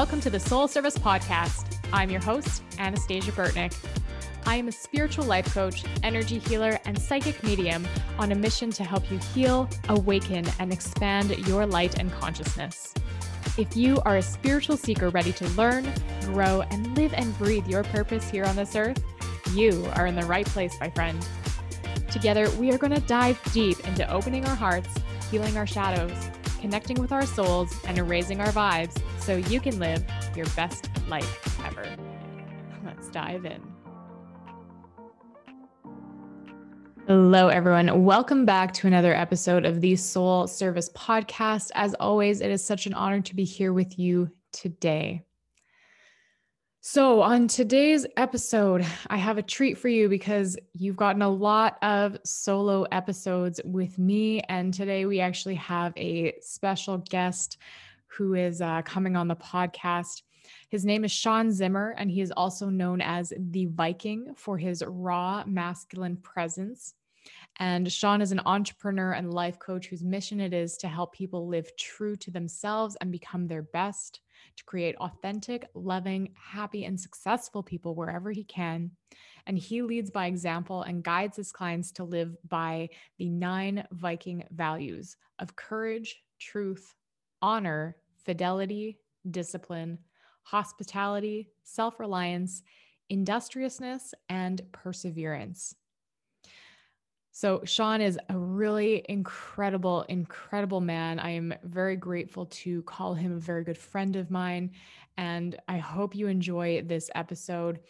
Welcome to the Soul Service Podcast. I'm your host, Anastasia Burtnick. I am a spiritual life coach, energy healer, and psychic medium on a mission to help you heal, awaken, and expand your light and consciousness. If you are a spiritual seeker ready to learn, grow, and live and breathe your purpose here on this earth, you are in the right place, my friend. Together, we are going to dive deep into opening our hearts, healing our shadows, connecting with our souls, and erasing our vibes so you can live your best life ever. Let's dive in. Hello, everyone. Welcome back to another episode of the Soul Service Podcast. As always, it is such an honor to be here with you today. So, on today's episode, I have a treat for you because you've gotten a lot of solo episodes with me. And today we actually have a special guest who is uh, coming on the podcast. His name is Sean Zimmer, and he is also known as the Viking for his raw masculine presence. And Sean is an entrepreneur and life coach whose mission it is to help people live true to themselves and become their best to create authentic, loving, happy, and successful people wherever he can. And he leads by example and guides his clients to live by the nine Viking values of courage, truth, honor, fidelity, discipline, hospitality, self reliance, industriousness, and perseverance. So, Sean is a really incredible, incredible man. I am very grateful to call him a very good friend of mine. And I hope you enjoy this episode.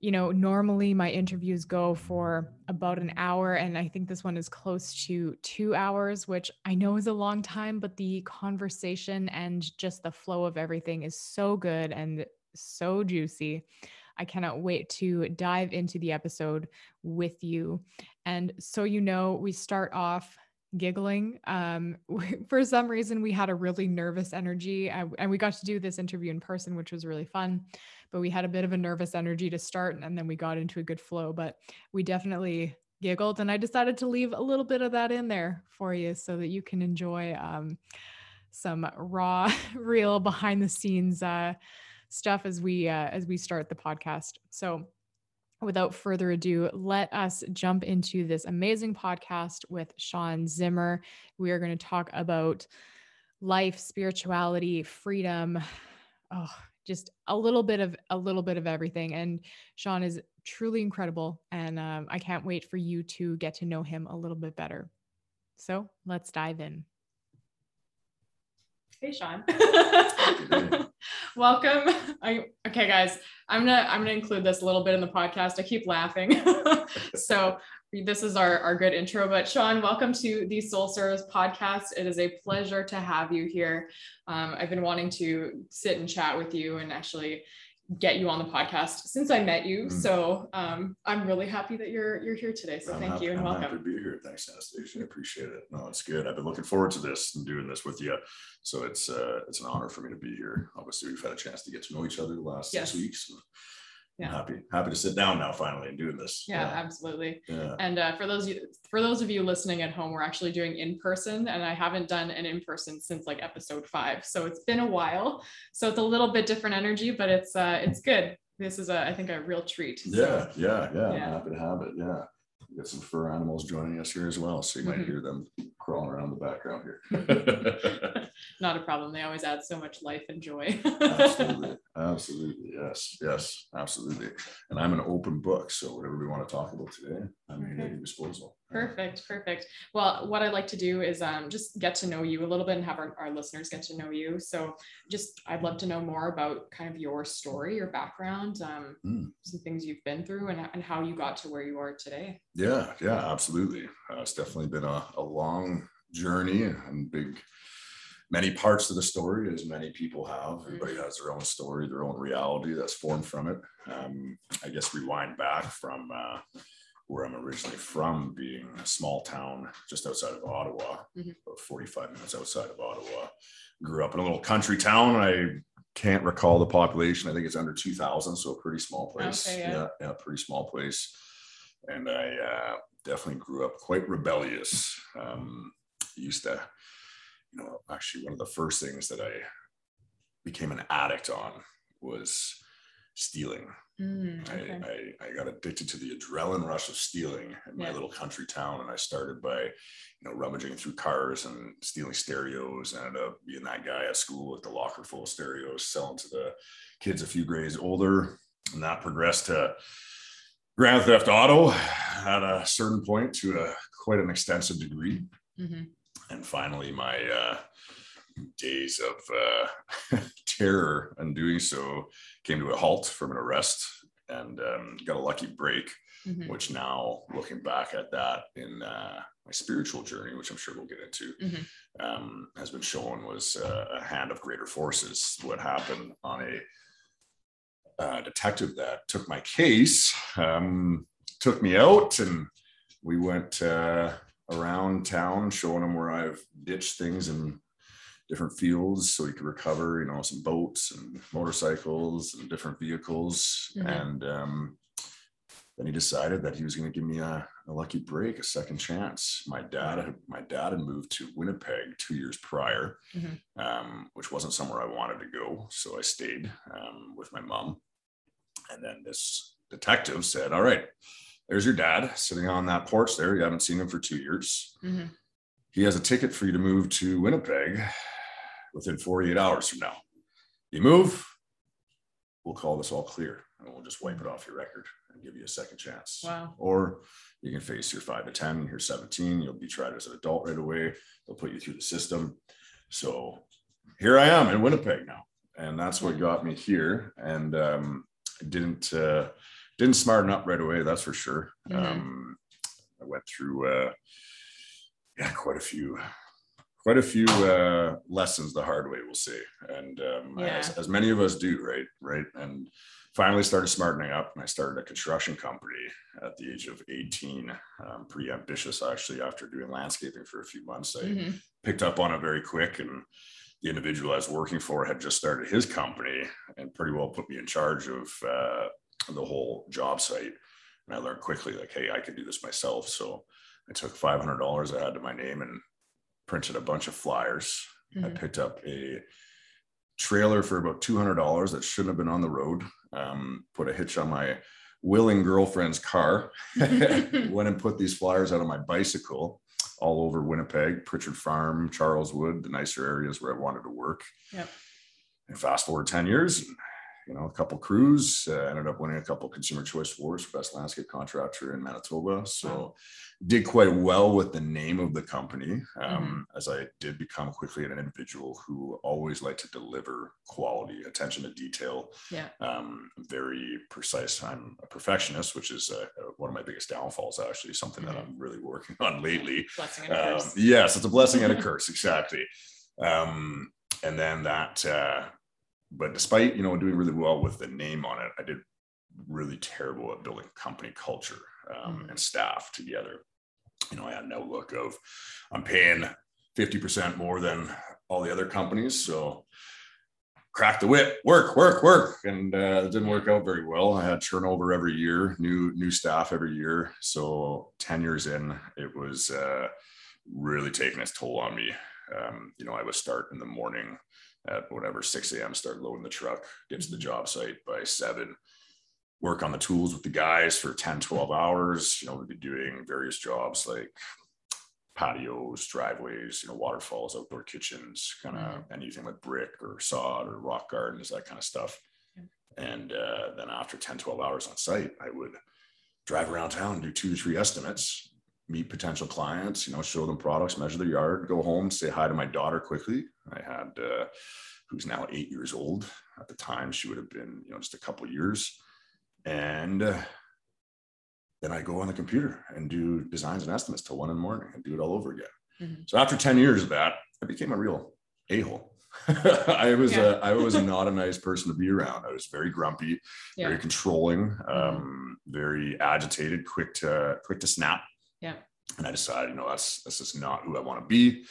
You know, normally my interviews go for about an hour, and I think this one is close to two hours, which I know is a long time, but the conversation and just the flow of everything is so good and so juicy. I cannot wait to dive into the episode with you. And so, you know, we start off giggling. Um, for some reason, we had a really nervous energy, and we got to do this interview in person, which was really fun. But we had a bit of a nervous energy to start, and then we got into a good flow. But we definitely giggled, and I decided to leave a little bit of that in there for you so that you can enjoy um, some raw, real behind the scenes. Uh, stuff as we uh, as we start the podcast. So without further ado, let us jump into this amazing podcast with Sean Zimmer. We are going to talk about life, spirituality, freedom, oh, just a little bit of a little bit of everything. And Sean is truly incredible, and um, I can't wait for you to get to know him a little bit better. So let's dive in. Hey, Sean. Welcome. I, okay, guys, I'm gonna I'm gonna include this a little bit in the podcast. I keep laughing. so this is our, our good intro. But Sean, welcome to the Soul Service podcast. It is a pleasure to have you here. Um, I've been wanting to sit and chat with you and actually get you on the podcast since I met you. Mm. So um, I'm really happy that you're you're here today. So I'm thank happy, you and I'm welcome. Happy to be here. Thanks, Anastasia. I appreciate it. No, it's good. I've been looking forward to this and doing this with you. So it's uh, it's an honor for me to be here. Obviously, we've had a chance to get to know each other the last yes. six weeks yeah. I'm happy happy to sit down now finally and doing this. Yeah, yeah. absolutely. Yeah. And uh, for those for those of you listening at home, we're actually doing in person, and I haven't done an in person since like episode five, so it's been a while. So it's a little bit different energy, but it's uh, it's good. This is a I think a real treat. Yeah, so, yeah, yeah, yeah. I'm happy to have it. Yeah, we got some fur animals joining us here as well, so you might mm-hmm. hear them crawling around the background here. Not a problem. They always add so much life and joy. absolutely. Absolutely. Yes. Yes. Absolutely. And I'm an open book. So whatever we want to talk about today, I'm okay. at your disposal. Perfect. Perfect. Well, what I'd like to do is um, just get to know you a little bit and have our, our listeners get to know you. So just, I'd love to know more about kind of your story, your background, um, mm. some things you've been through and, and how you got to where you are today. Yeah. Yeah, absolutely. Uh, it's definitely been a, a long journey and big, many parts to the story as many people have everybody mm-hmm. has their own story their own reality that's formed from it um, i guess rewind back from uh, where i'm originally from being a small town just outside of ottawa mm-hmm. about 45 minutes outside of ottawa grew up in a little country town i can't recall the population i think it's under 2000 so a pretty small place okay, yeah. yeah. yeah pretty small place and i uh, definitely grew up quite rebellious um, used to you know, actually one of the first things that I became an addict on was stealing. Mm, okay. I, I, I, got addicted to the adrenaline rush of stealing in my Yeah. little country town. And I started by, you know, rummaging through cars and stealing stereos. I ended up being that guy at school with the locker full of stereos, selling to the kids a few grades older. And that progressed to Grand Theft Auto at a certain point to a quite an extensive degree. Mhm. And finally, my uh, days of uh, terror and doing so came to a halt from an arrest and um, got a lucky break, Mhm. which now looking back at that in uh, my spiritual journey, which I'm sure we'll get into, Mhm. um, has been shown was uh, a hand of greater forces. What happened on a uh, detective that took my case, um, took me out, and we went uh, around town showing him where I've ditched things in different fields so he could recover, you know, some boats and motorcycles and different vehicles. Mhm. And um, then he decided that he was going to give me a, a lucky break, a second chance. My dad had my dad had moved to Winnipeg two years prior, Mhm. um, which wasn't somewhere I wanted to go, so I stayed um, with my mom. And then this detective said, "All right, there's your dad sitting on that porch there. You haven't seen him for two years. Mhm. He has a ticket for you to move to Winnipeg within 48 hours from now. You move, we'll call this all clear and we'll just wipe it off your record and give you a second chance. Wow. Or you can face your five to 10, you're 17, you'll be tried as an adult right away. They'll put you through the system. So here I am in Winnipeg now. And that's what got me here. And um, I didn't uh, didn't smarten up right away, that's for sure. Mhm. Um, I went through uh, yeah, quite a few quite a few uh, lessons the hard way, we'll say. And um, Yeah. as, as many of us do, right? Right. And finally started smartening up and I started a construction company at the age of 18. Um, pretty ambitious, actually, after doing landscaping for a few months. I Mhm. picked up on it very quick and the individual I was working for had just started his company and pretty well put me in charge of uh, the whole job site. And I learned quickly, like, hey, I could do this myself. So I took $500 I had to my name and printed a bunch of flyers. I Mhm. picked up a trailer for about $200 that shouldn't have been on the road. Um, put a hitch on my willing girlfriend's car. Went and put these flyers out on my bicycle all over Winnipeg, Pritchard Farm, Charleswood, the nicer areas where I wanted to work. Yep. And fast forward 10 years, and, you know, a couple crews, uh, ended up winning a couple consumer choice awards for best landscape contractor in Manitoba. So Wow. did quite well with the name of the company, um, as I did become quickly an individual who always liked to deliver quality, attention to detail, Yeah. um, very precise. I'm a perfectionist, which is uh, uh, one of my biggest downfalls, actually, something that Mhm. I'm really working on lately. Blessing and a Um, yes, it's a blessing and a curse, exactly. Um, and then that, uh, but despite you know doing really well with the name on it, I did really terrible at building company culture um, Mhm. and staff together. You know, I had an outlook of I'm paying 50% more than all the other companies, so crack the whip, work, work, work, and uh, it didn't work out very well. I had turnover every year, new new staff every year. So ten years in, it was uh, really taking its toll on me. Um, you know, I would start in the morning at whatever 6 a.m. Start loading the truck, get to the job site by seven. Work on the tools with the guys for 10, 12 hours. You know, we'd be doing various jobs like patios, driveways, you know, waterfalls, outdoor kitchens, kind of anything with brick or sod or rock gardens, that kind of stuff. And uh, then after 10, 12 hours on site, I would drive around town, do two to three estimates, meet potential clients, you know, show them products, measure their yard, go home, say hi to my daughter quickly. I had, uh, who's now eight years old. At the time, she would have been, you know, just a couple years. And uh, then I go on the computer and do designs and estimates till one in the morning and do it all over again. Mhm. So after 10 years of that, I became a real a-hole. I was Yeah. uh, I was not a nice person to be around. I was very grumpy, Yeah. very controlling, um, very agitated, quick to quick to snap. Yeah. And I decided, you know, that's this is not who I want to be.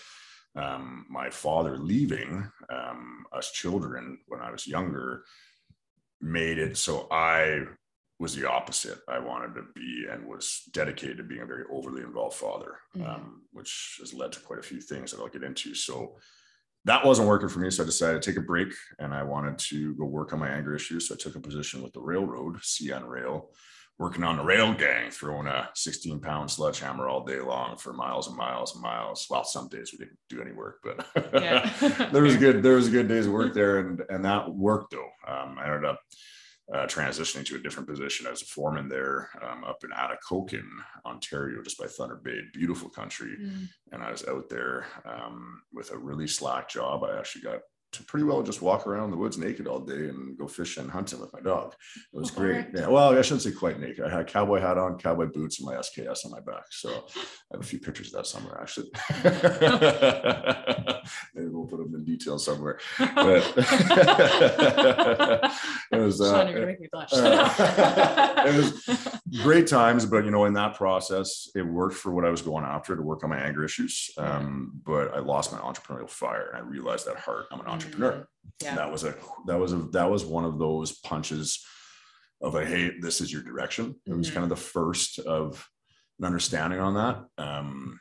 Um, my father leaving um, us children when I was younger made it so I was the opposite. I wanted to be and was dedicated to being a very overly involved father, Mhm. um, which has led to quite a few things that I'll get into. So that wasn't working for me. So I decided to take a break and I wanted to go work on my anger issues. So I took a position with the railroad, CN Rail, working on the rail gang, throwing a 16 pound sledgehammer all day long for miles and miles and miles. Well, some days we didn't do any work, but yeah. there was good, there was good days of work there. And, and that worked though. Um, I ended up uh, transitioning to a different position as a foreman there um, up in Atikokan, Ontario, just by Thunder Bay, beautiful country. Mm. And I was out there um, with a really slack job. I actually got pretty well just walk around the woods naked all day and go fishing and hunting with my dog. It was great. Yeah. Well, I shouldn't say quite naked. I had a cowboy hat on, cowboy boots, and my SKS on my back. So I have a few pictures of that somewhere, actually. Maybe we'll put them in detail somewhere. But it was, uh, uh, it was great times, but you know, in that process, it worked for what I was going after to work on my anger issues. Um, but I lost my entrepreneurial fire and I realized that heart. I'm an entrepreneur. Yeah. That was a that was a that was one of those punches of a hey, this is your direction. It was mm-hmm. kind of the first of an understanding on that, um,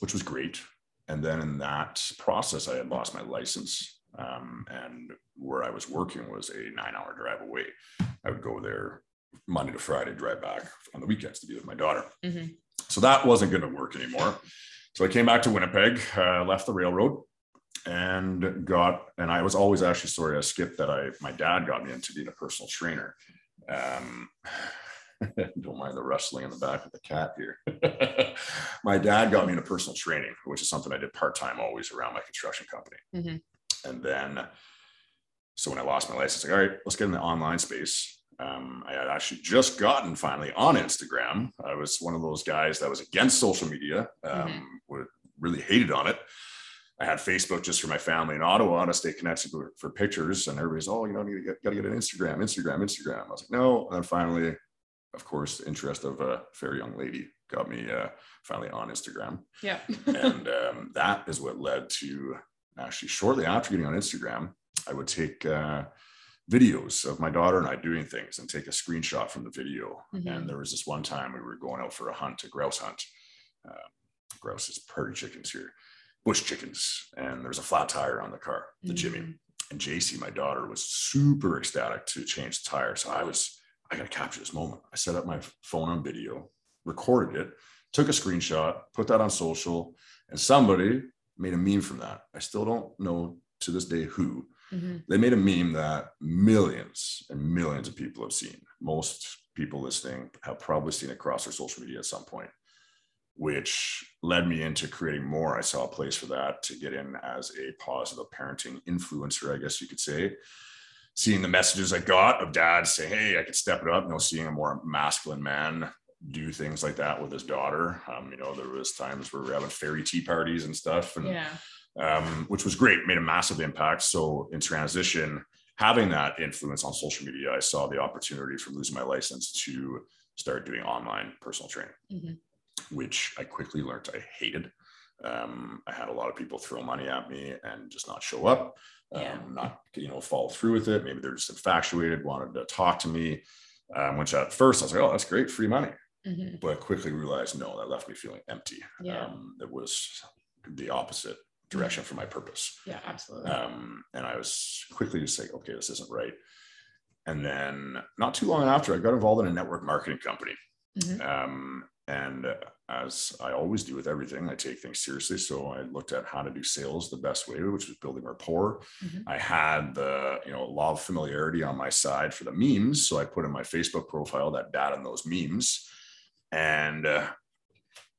which was great. And then in that process, I had lost my license. Um, and where I was working was a nine hour drive away. I would go there Monday to Friday, drive back on the weekends to be with my daughter. Mm-hmm. So that wasn't going to work anymore. So I came back to Winnipeg, uh, left the railroad, and got and I was always actually sorry I skipped that I my dad got me into being a personal trainer. Um, don't mind the rustling in the back of the cat here. my dad got me into personal training, which is something I did part time always around my construction company. Mm-hmm. And then, so when I lost my license, like, all right, let's get in the online space. Um, I had actually just gotten finally on Instagram. I was one of those guys that was against social media, um, mm-hmm. really hated on it. I had Facebook just for my family in Ottawa to stay connected for, for pictures. And everybody's, oh, you know, you got to get an Instagram, Instagram, Instagram. I was like, no. And then finally, of course, the interest of a fair young lady got me uh, finally on Instagram. Yeah. and um, that is what led to actually shortly after getting on Instagram, I would take uh, videos of my daughter and I doing things and take a screenshot from the video. Mm-hmm. And there was this one time we were going out for a hunt, a grouse hunt. Uh, grouse is prairie chickens here bush chickens and there was a flat tire on the car, the mm-hmm. Jimmy. And JC, my daughter, was super ecstatic to change the tire. So I was, I got to capture this moment. I set up my phone on video, recorded it, took a screenshot, put that on social, and somebody made a meme from that. I still don't know to this day who. Mm-hmm. They made a meme that millions and millions of people have seen. Most people listening have probably seen it across their social media at some point which led me into creating more. I saw a place for that to get in as a positive parenting influencer, I guess you could say. Seeing the messages I got of dad say, Hey, I could step it up, you know, seeing a more masculine man do things like that with his daughter. Um, you know, there was times where we were having fairy tea parties and stuff, and yeah. um, which was great, made a massive impact. So in transition, having that influence on social media, I saw the opportunity from losing my license to start doing online personal training. Mm-hmm which I quickly learned I hated. Um, I had a lot of people throw money at me and just not show up, um, yeah. not you know follow through with it. Maybe they're just infatuated, wanted to talk to me. Um, which at first I was like, oh, that's great, free money. Mm-hmm. But I quickly realized, no, that left me feeling empty. Yeah. Um, it was the opposite direction for my purpose. Yeah, absolutely. Um, and I was quickly just like, okay, this isn't right. And then not too long after, I got involved in a network marketing company. Mm-hmm. Um, and as I always do with everything, I take things seriously. So I looked at how to do sales the best way, which was building rapport. Mm-hmm. I had the you know law of familiarity on my side for the memes, so I put in my Facebook profile that data and those memes, and uh,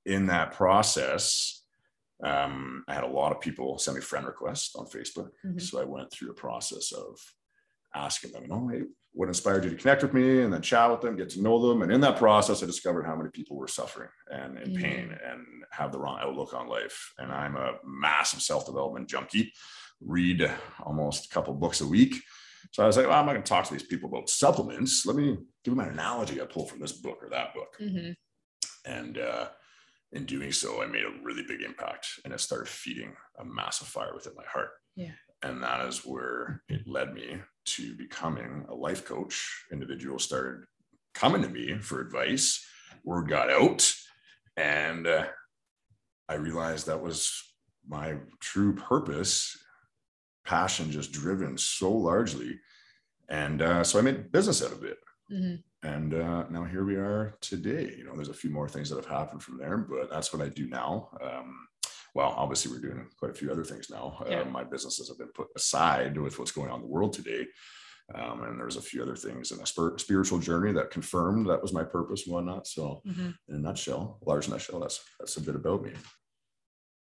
in that process, um, I had a lot of people send me friend requests on Facebook. Mm-hmm. So I went through a process of asking them, you know, hey, what inspired you to connect with me and then chat with them, get to know them. And in that process, I discovered how many people were suffering and in mm-hmm. pain and have the wrong outlook on life. And I'm a massive self development junkie, read almost a couple books a week. So I was like, well, I'm not going to talk to these people about supplements. Let me give them an analogy I pull from this book or that book. Mm-hmm. And uh, in doing so, I made a really big impact and it started feeding a massive fire within my heart. Yeah. And that is where it led me to becoming a life coach. Individuals started coming to me for advice. Word got out. And uh, I realized that was my true purpose passion just driven so largely. And uh, so I made business out of it. Mm-hmm. And uh, now here we are today. You know, there's a few more things that have happened from there, but that's what I do now. Um, well, obviously, we're doing quite a few other things now. Yeah. Uh, my businesses have been put aside with what's going on in the world today. Um, and there's a few other things in a spiritual journey that confirmed that was my purpose and whatnot. So, mm-hmm. in a nutshell, large nutshell, that's that's a bit about me.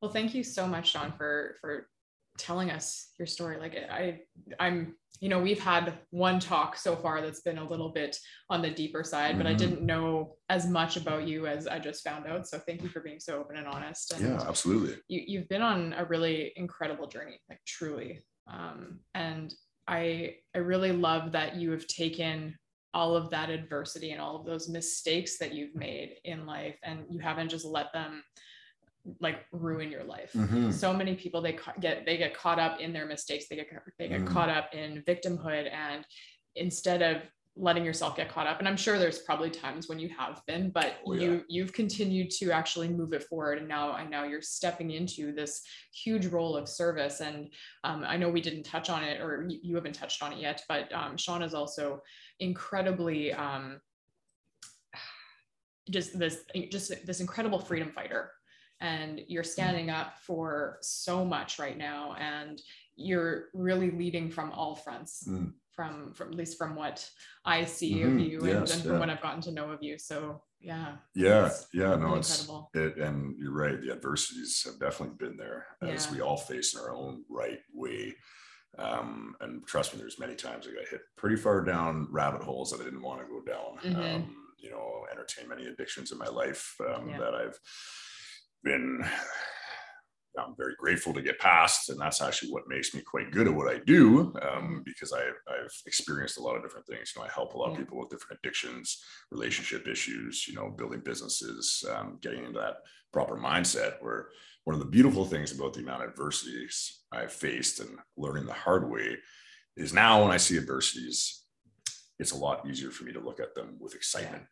Well, thank you so much, Sean, for for telling us your story. Like I, I'm, you know, we've had one talk so far that's been a little bit on the deeper side, mm-hmm. but I mm-hmm. didn't know as much about you as I just found out. So thank you for being so open and honest. And yeah, absolutely. You, you've been on a really incredible journey, like truly. Um, and I, I really love that you have taken all of that adversity and all of those mistakes that you've made in life and you haven't just let them like ruin your life. Mm-hmm. So many people they get they get caught up in their mistakes. They get they get mm. caught up in victimhood and instead of letting yourself get caught up and i'm sure there's probably times when you have been but oh, yeah. you you've continued to actually move it forward and now i know you're stepping into this huge role of service and um, i know we didn't touch on it or you haven't touched on it yet but um, sean is also incredibly um, just this just this incredible freedom fighter and you're standing up for so much right now and you're really leading from all fronts mm. from from at least from what i see mm-hmm. of you yes, and, and, from yeah. what i've gotten to know of you so yeah yeah yeah no it's it and you're right the adversities have definitely been there as yeah. we all face in our own right way um, and trust me there's many times i got hit pretty far down rabbit holes that i didn't want to go down mm-hmm. um, you know entertain many addictions in my life um, yeah. that i've been I'm very grateful to get past, and that's actually what makes me quite good at what I do um, because I, have experienced a lot of different things. You know, I help a lot of people with different addictions, relationship issues. You know, building businesses, um, getting into that proper mindset. Where one of the beautiful things about the amount of adversities I've faced and learning the hard way is now when I see adversities, it's a lot easier for me to look at them with excitement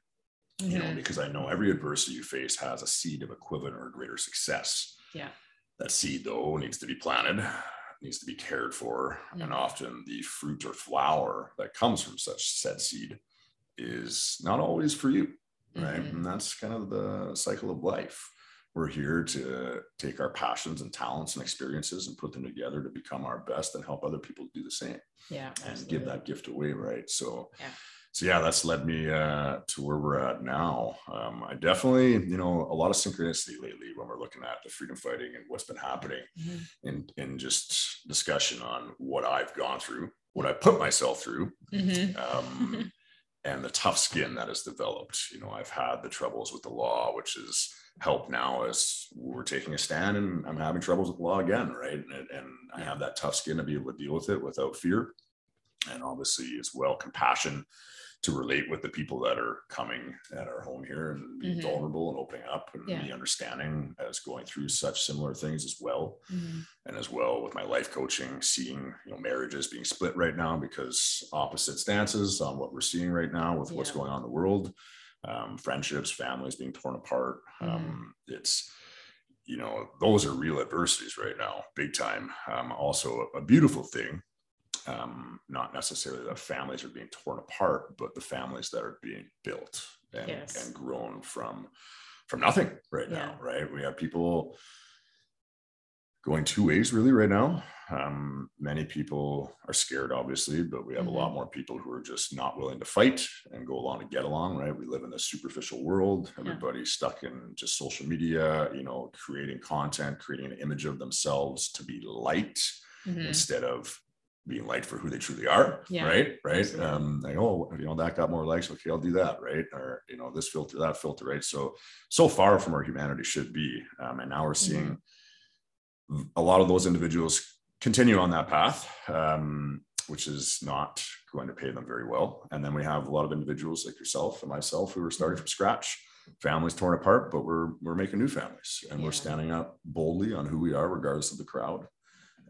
you know, because I know every adversity you face has a seed of equivalent or greater success. Yeah. That seed, though, needs to be planted, needs to be cared for. Mm-hmm. And often the fruit or flower that comes from such said seed is not always for you. Right. Mm-hmm. And that's kind of the cycle of life. We're here to take our passions and talents and experiences and put them together to become our best and help other people do the same. Yeah. And give that gift away. Right. So, yeah so yeah, that's led me uh, to where we're at now. Um, I definitely, you know, a lot of synchronicity lately when we're looking at the freedom fighting and what's been happening, mm-hmm. in in just discussion on what I've gone through, what I put myself through, mm-hmm. Um, and the tough skin that has developed. You know, I've had the troubles with the law, which is helped now as we're taking a stand, and I'm having troubles with the law again, right? And, and I have that tough skin to be able to deal with it without fear, and obviously as well compassion to relate with the people that are coming at our home here and being mm-hmm. vulnerable and opening up and yeah. be understanding as going through such similar things as well. Mm-hmm. And as well with my life coaching, seeing you know marriages being split right now because opposite stances on what we're seeing right now with yeah. what's going on in the world, um, friendships, families being torn apart. Mm-hmm. Um, it's you know those are real adversities right now, big time. Um, also a beautiful thing um, not necessarily the families are being torn apart, but the families that are being built and, yes. and grown from from nothing right yeah. now. Right, we have people going two ways really right now. Um, many people are scared, obviously, but we have mm-hmm. a lot more people who are just not willing to fight and go along and get along. Right, we live in a superficial world. Everybody's yeah. stuck in just social media. You know, creating content, creating an image of themselves to be liked. Mm-hmm. instead of being liked for who they truly are yeah. right? Right? um like oh you know that got more likes okay i'll do that right? Or you know this filter that filter right? So so far from where humanity should be um, and now we're seeing mm-hmm. a lot of those individuals continue on that path um, which is not going to pay them very well. And then we have a lot of individuals like yourself and myself who are starting from scratch. Families torn apart but we're we're making new families and yeah. we're standing up boldly on who we are regardless of the crowd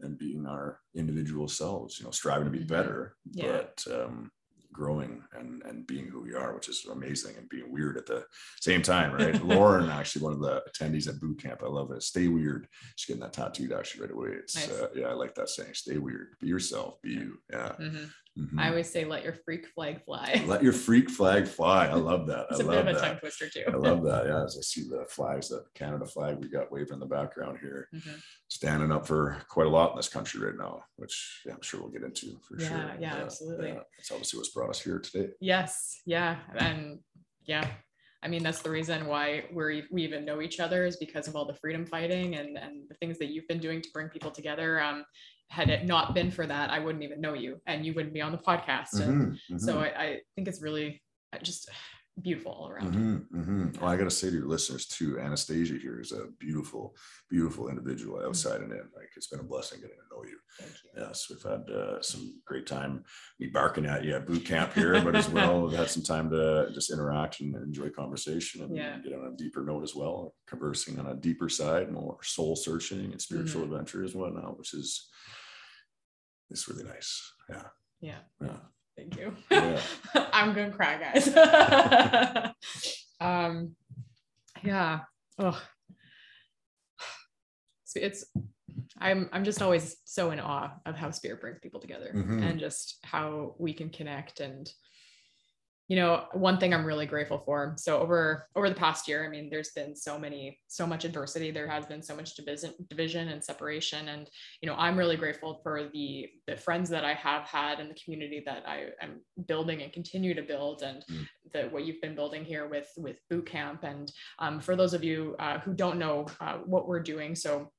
and being our individual selves, you know, striving to be mm-hmm. better. Yeah. But um, growing and and being who we are, which is amazing, and being weird at the same time, right? Lauren, actually, one of the attendees at boot camp, I love it. Stay weird. She's getting that tattooed actually right away. It's nice. uh, yeah, I like that saying. Stay weird. Be yourself. Be you. Yeah. Mm-hmm. Mm-hmm. I always say, let your freak flag fly. Let your freak flag fly. I love that. it's I a bit of a that. tongue twister too. I love that. Yeah, as I see the flags, the Canada flag we got waving in the background here, mm-hmm. standing up for quite a lot in this country right now, which yeah, I'm sure we'll get into for yeah, sure. Yeah, absolutely. Yeah, that's obviously what's brought us here today. Yes. Yeah. And yeah, I mean, that's the reason why we're, we even know each other is because of all the freedom fighting and, and the things that you've been doing to bring people together. Um, had it not been for that, I wouldn't even know you and you wouldn't be on the podcast. And mm-hmm, mm-hmm. so I, I, think it's really uh, just beautiful all around. Mm-hmm, mm-hmm. well, I got to say to your listeners too, Anastasia here is a beautiful, beautiful individual mm-hmm. outside and in. Like it's been a blessing getting to know you. you. Yes, we've had uh, some great time me barking at you at boot camp here, but as well, we've had some time to just interact and enjoy conversation and yeah. get on a deeper note as well, conversing on a deeper side, more soul searching and spiritual mm-hmm. adventures and whatnot, which is it's really nice. Yeah. Yeah. Yeah. Thank you. Yeah. I'm gonna cry, guys. um, yeah. Oh, it's. I'm. I'm just always so in awe of how spirit brings people together mm-hmm. and just how we can connect and you know one thing i'm really grateful for. So over over the past year i mean there's been so many so much adversity. There has been so much division division and separation. And you know i'm really grateful for the the friends that i have had and the community that i am building and continue to build and mm. the what you've been building here with with boot camp. And um, for those of you uh, who don't know uh, what we're doing so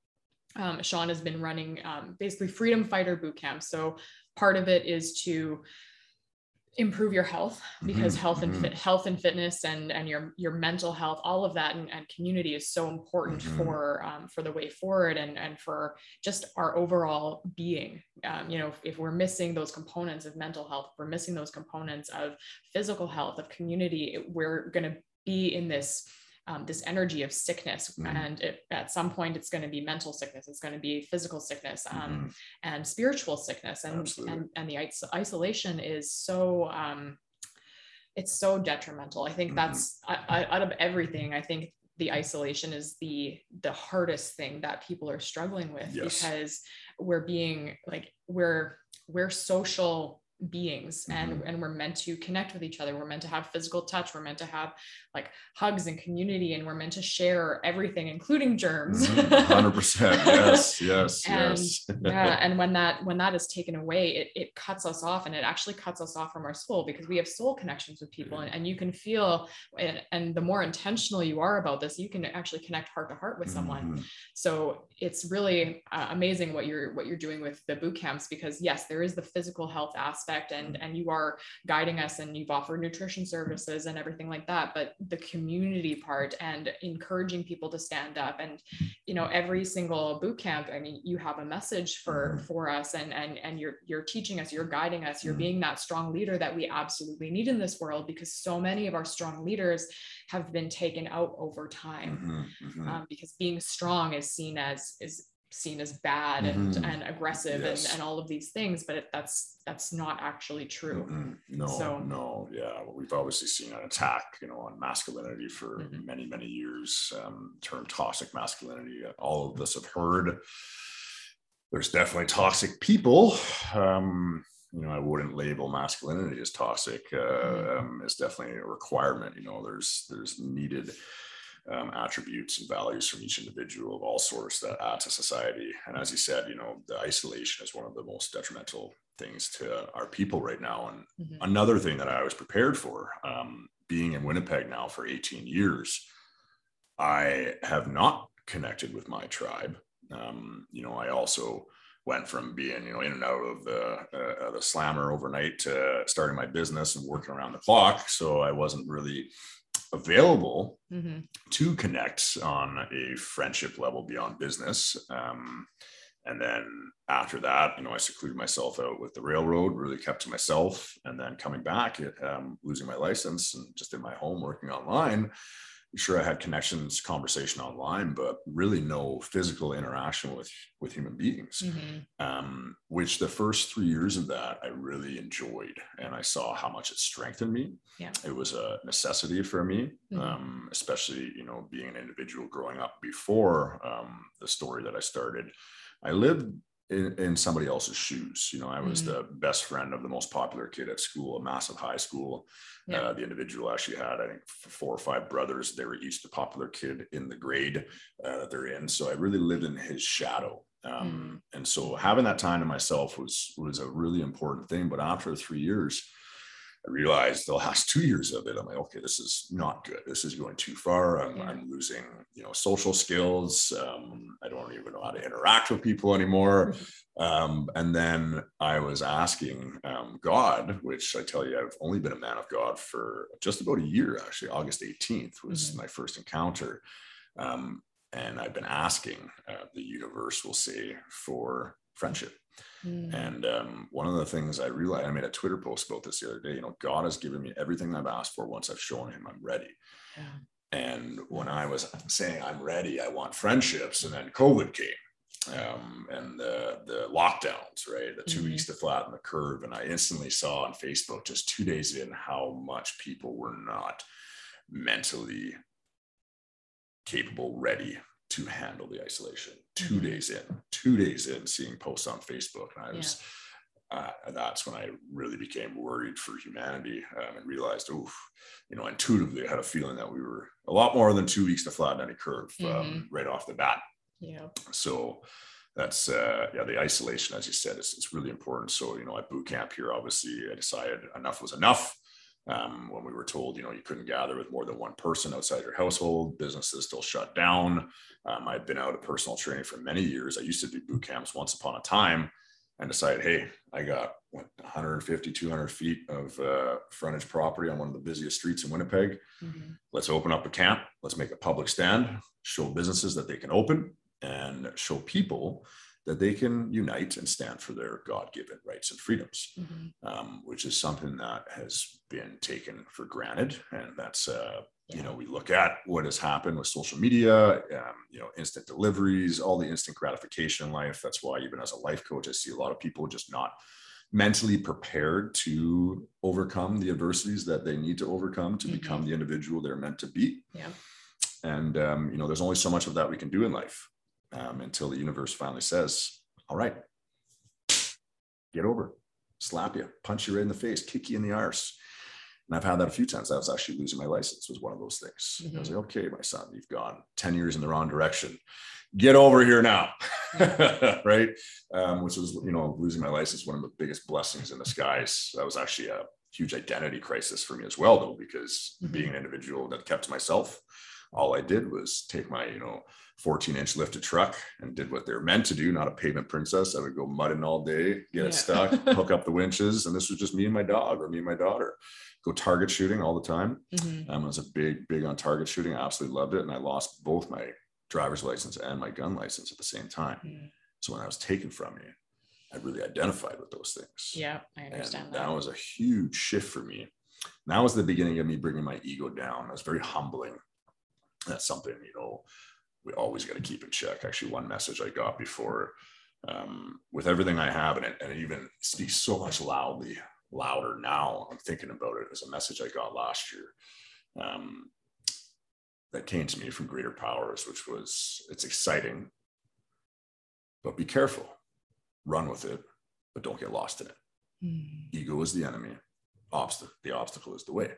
um, sean has been running um, basically freedom fighter boot camp. So part of it is to improve your health because mm-hmm. health and fit, mm-hmm. health and fitness and and your your mental health all of that and, and community is so important mm-hmm. for um, for the way forward and and for just our overall being um, you know if, if, we're missing those components of mental health we're missing those components of physical health of community we're going to be in this um, this energy of sickness mm-hmm. and it, at some point it's going to be mental sickness it's going to be physical sickness um, mm-hmm. and spiritual sickness and, and and the isolation is so um, it's so detrimental i think mm-hmm. that's I, I, out of everything i think the isolation is the the hardest thing that people are struggling with yes. because we're being like we're we're social beings and mm-hmm. and we're meant to connect with each other. We're meant to have physical touch. We're meant to have like hugs and community and we're meant to share everything including germs. Mm-hmm. 100% yes yes and, yes. yeah and when that when that is taken away it, it cuts us off and it actually cuts us off from our soul because we have soul connections with people and, and you can feel and, and the more intentional you are about this you can actually connect heart to heart with someone. Mm-hmm. so it's really uh, amazing what you're what you're doing with the boot camps because yes there is the physical health aspect and and you are guiding us and you've offered nutrition services and everything like that but the community part and encouraging people to stand up and you know every single boot camp i mean you have a message for mm-hmm. for us and and and you're you're teaching us you're guiding us you're mm-hmm. being that strong leader that we absolutely need in this world because so many of our strong leaders have been taken out over time mm-hmm. mm-hmm. um, because being strong is seen as is seen as bad and, mm-hmm. and aggressive yes. and, and all of these things but it, that's that's not actually true mm-hmm. no so, no yeah well, we've obviously seen an attack you know on masculinity for mm-hmm. many many years um, term toxic masculinity all of us have heard there's definitely toxic people um, you know, I wouldn't label masculinity as toxic. Uh, mm-hmm. um, it's definitely a requirement. You know, there's there's needed um, attributes and values from each individual of all sorts that add to society. And as you said, you know, the isolation is one of the most detrimental things to our people right now. And mm-hmm. another thing that I was prepared for, um, being in Winnipeg now for 18 years, I have not connected with my tribe. Um, you know, I also went from being you know in and out of the uh, the slammer overnight to starting my business and working around the clock so i wasn't really available mm-hmm. to connect on a friendship level beyond business. Um, and then after that, you know, I secluded myself out with the railroad, really kept to myself. And then coming back, um, losing my license and just in my home working online, sure I had connections, conversation online, but really no physical interaction with with human beings. Mm-hmm. Um, which the first three years of that I really enjoyed, and I saw how much it strengthened me. Yeah, it was a necessity for me, mm-hmm. um, especially you know being an individual growing up before um, the story that I started. I lived in, in, somebody else's shoes. You know, I was mm-hmm. the best friend of the most popular kid at school, a massive high school. Yeah. Uh, the individual actually had, I think, four or five brothers. They were each the popular kid in the grade uh, that they're in. So I really lived in his shadow. Um, mm. And so having that time to myself was was a really important thing. But after three years, I realized the last two years of it, I'm like, okay, this is not good. This is going too far. I'm, yeah. I'm losing, you know, social skills. Um, I don't even know how to interact with people anymore. Um, and then I was asking um, God, which I tell you, I've only been a man of God for just about a year. Actually, August 18th was mm-hmm. my first encounter. Um, and I've been asking uh, the universe, will say, for friendship Mm. And um, one of the things I realized, I made a Twitter post about this the other day. You know, God has given me everything I've asked for once I've shown Him I'm ready. Yeah. And when I was saying I'm ready, I want friendships, and then COVID came. Um, and the the lockdowns, right? The 2 mm-hmm. weeks to flatten the curve, and I instantly saw on Facebook just two days in how much people were not mentally capable, ready to handle the isolation. 2 mm-hmm. days in, two days in, seeing posts on Facebook, and I was. Yeah. Uh, and that's when I really became worried for humanity um, and realized, oh, you know, intuitively, I had a feeling that we were a lot more than two weeks to flatten any curve um, mm-hmm. right off the bat. Yeah. So that's uh, yeah, the isolation, as you said, is, is really important. So you know, at boot camp here, obviously, I decided enough was enough um, when we were told, you know, you couldn't gather with more than one person outside your household, businesses still shut down. Um, I'd been out of personal training for many years. I used to do boot camps once upon a time and decided, hey, I got what, 150, 200 feet of uh, frontage property on one of the busiest streets in Winnipeg. Mm-hmm. Let's open up a camp. Let's make a public stand, show businesses that they can open and show people that they can unite and stand for their God-given rights and freedoms, mm-hmm. um, which is something that has been taken for granted. And that's, uh, yeah. you know, we look at what has happened with social media, um, you know, instant deliveries, all the instant gratification in life. That's why even as a life coach, I see a lot of people just not mentally prepared to overcome the adversities that they need to overcome to mm-hmm. become the individual they're meant to be. Yeah. And um, you know, there's only so much of that we can do in life um, until the universe finally says, all right, get over, slap you, punch you right in the face, kick you in the arse. And I've had that a few times. I was actually losing my license was one of those things. Mm-hmm. I was mm-hmm. like, okay, my son, you've gone 10 years in the wrong direction. Get over here now. right. Um, which was, you know, losing my license, one of the biggest blessings in disguise. That was actually a huge identity crisis for me as well, though, because mm-hmm. being an individual that kept to myself, all I did was take my, you know, 14 inch lifted truck and did what they're meant to do, not a pavement princess. I would go mudding all day, get yeah. it stuck, hook up the winches. And this was just me and my dog or me and my daughter. Go target shooting all the time. Mm-hmm. Um, I was a big, big on target shooting. I absolutely loved it. And I lost both my driver's license and my gun license at the same time. Mm-hmm. So when I was taken from me, I really identified with those things. Yeah, I understand and that. That was a huge shift for me. And that was the beginning of me bringing my ego down. It was very humbling. That's something, you know, we always got to keep in check. Actually, one message I got before, um, with everything I have, and it, and it even speaks so much loudly, louder now. I'm thinking about it as a message I got last year. Um, that came to me from greater powers, which was it's exciting, but be careful, run with it, but don't get lost in it. Mm. Ego is the enemy. Obstacle, the obstacle is the way.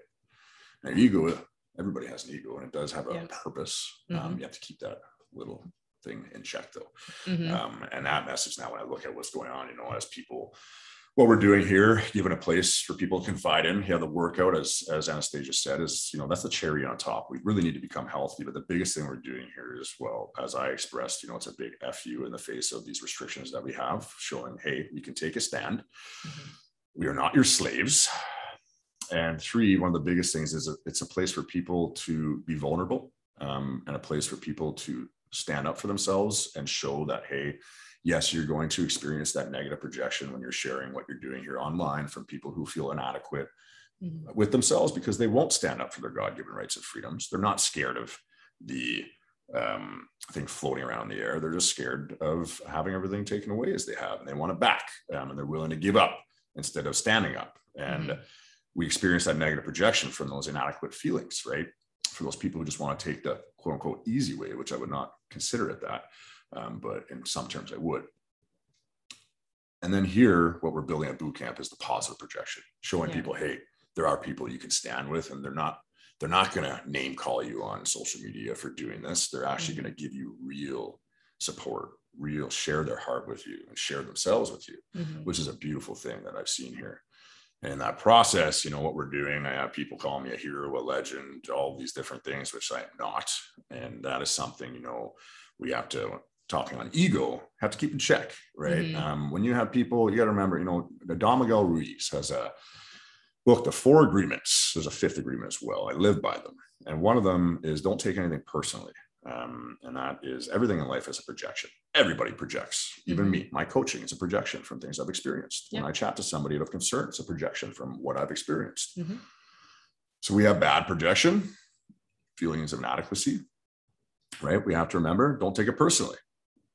And ego everybody has an ego and it does have a yeah. purpose. Um, mm-hmm. Um, you have to keep that little thing in check though. Mm-hmm. Um, and that message now, when I look at what's going on, you know, as people, what we're doing here, giving a place for people to confide in, yeah, the workout, as as Anastasia said, is you know that's the cherry on top. We really need to become healthy, but the biggest thing we're doing here is well, as I expressed, you know, it's a big fu in the face of these restrictions that we have, showing, hey, we can take a stand. Mm-hmm. We are not your slaves and three, one of the biggest things is it's a place for people to be vulnerable um, and a place for people to stand up for themselves and show that, hey, yes, you're going to experience that negative projection when you're sharing what you're doing here online from people who feel inadequate, mm-hmm. with themselves because they won't stand up for their God-given rights and freedoms. They're not scared of the um, thing floating around in the air. They're just scared of having everything taken away as they have, and they want it back, um, and they're willing to give up instead of standing up. And mm-hmm. We experience that negative projection from those inadequate feelings, right? For those people who just want to take the quote unquote easy way, which I would not consider it that, um, but in some terms I would. And then here, what we're building at boot camp is the positive projection, showing yeah. people, hey, there are people you can stand with, and they're not they're not going to name call you on social media for doing this. They're actually mm-hmm. going to give you real support, real share their heart with you and share themselves with you, mm-hmm. which is a beautiful thing that I've seen here. And in that process, you know, what we're doing, I have people call me a hero, a legend, all these different things, which I am not. And that is something, you know, we have to talking on ego have to keep in check right? Mm-hmm. um, when you have people you got to remember you know don miguel ruiz has a book the four agreements. There's a fifth agreement as well. I live by them. And one of them is don't take anything personally um, and that is everything in life is a projection everybody projects even mm-hmm. me my coaching is a projection from things i've experienced yep. when i chat to somebody out of concern it's a projection from what i've experienced mm-hmm. so we have bad projection feelings of inadequacy right we have to remember don't take it personally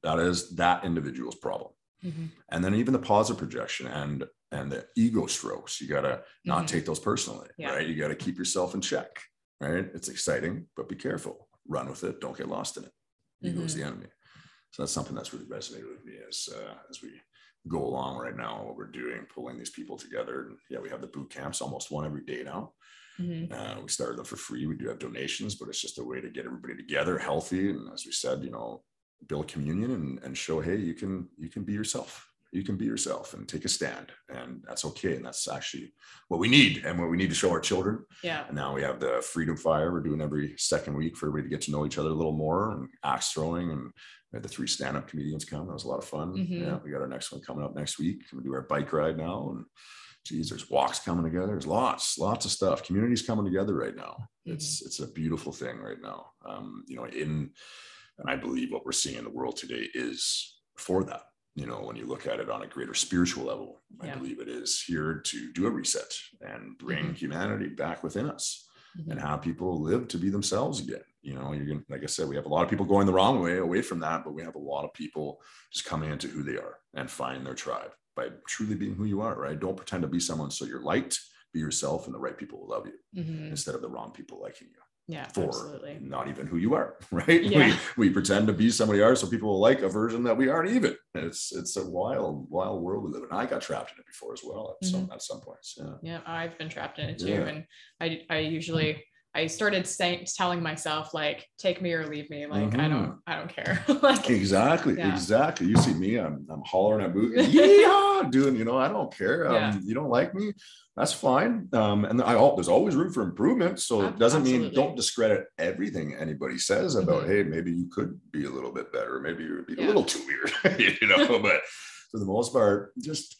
that is that individual's problem mm-hmm. and then even the positive projection and and the ego strokes you got to not mm-hmm. take those personally yeah. right you got to keep yourself in check right it's exciting but be careful run with it don't get lost in it ego mm-hmm. is the enemy so that's something that's really resonated with me as uh, as we go along right now what we're doing pulling these people together and yeah we have the boot camps almost one every day now Mm-hmm. Uh, we started them for free. We do have donations, but it's just a way to get everybody together, healthy, and as we said, you know, build communion and, and show hey you can you can be yourself you can be yourself and take a stand and that's okay and that's actually what we need and what we need to show our children yeah and now we have the freedom fire we're doing every second week for everybody to get to know each other a little more and axe throwing and we had the three stand-up comedians come that was a lot of fun mm-hmm. yeah we got our next one coming up next week we do our bike ride now and geez there's walks coming together there's lots lots of stuff communities coming together right now mm-hmm. it's it's a beautiful thing right now um you know in and I believe what we're seeing in the world today is for that. You know, when you look at it on a greater spiritual level, yeah. I believe it is here to do a reset and bring mm-hmm. humanity back within us mm-hmm. and have people live to be themselves again. You know, you're going like I said, we have a lot of people going the wrong way away from that, but we have a lot of people just coming into who they are and find their tribe by truly being who you are, right? Don't pretend to be someone so you're liked, be yourself, and the right people will love you mm-hmm. instead of the wrong people liking you yeah for absolutely. not even who you are right yeah. we, we pretend to be somebody else so people will like a version that we aren't even it's it's a wild wild world we live in i got trapped in it before as well at mm-hmm. some at some points yeah yeah i've been trapped in it too yeah. and i i usually I started saying, telling myself like, take me or leave me. Like, mm-hmm. I don't. I don't care. like, exactly, yeah. exactly. You see me, I'm, I'm hollering at boot, yeah, doing, you know, I don't care. Um, yeah. You don't like me, that's fine. Um, and I, there's always room for improvement. So it doesn't Absolutely. mean don't discredit everything anybody says about, mm-hmm. hey, maybe you could be a little bit better, maybe you would be yeah. a little too weird, you know. but for the most part, just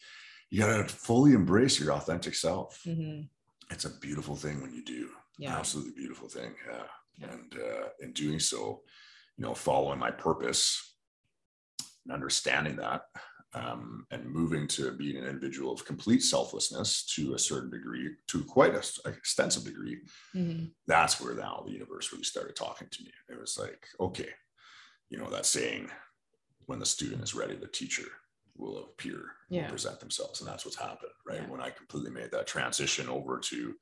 you gotta fully embrace your authentic self. Mm-hmm. It's a beautiful thing when you do yeah. absolutely beautiful thing. Yeah. yeah. And uh, in doing so, you know, following my purpose and understanding that um, and moving to being an individual of complete selflessness to a certain degree, to quite an extensive degree, mm-hmm. that's where now the universe really started talking to me. It was like, okay, you know, that saying, when the student is ready, the teacher will appear, yeah. will present themselves. And that's what's happened, right? Yeah. When I completely made that transition over to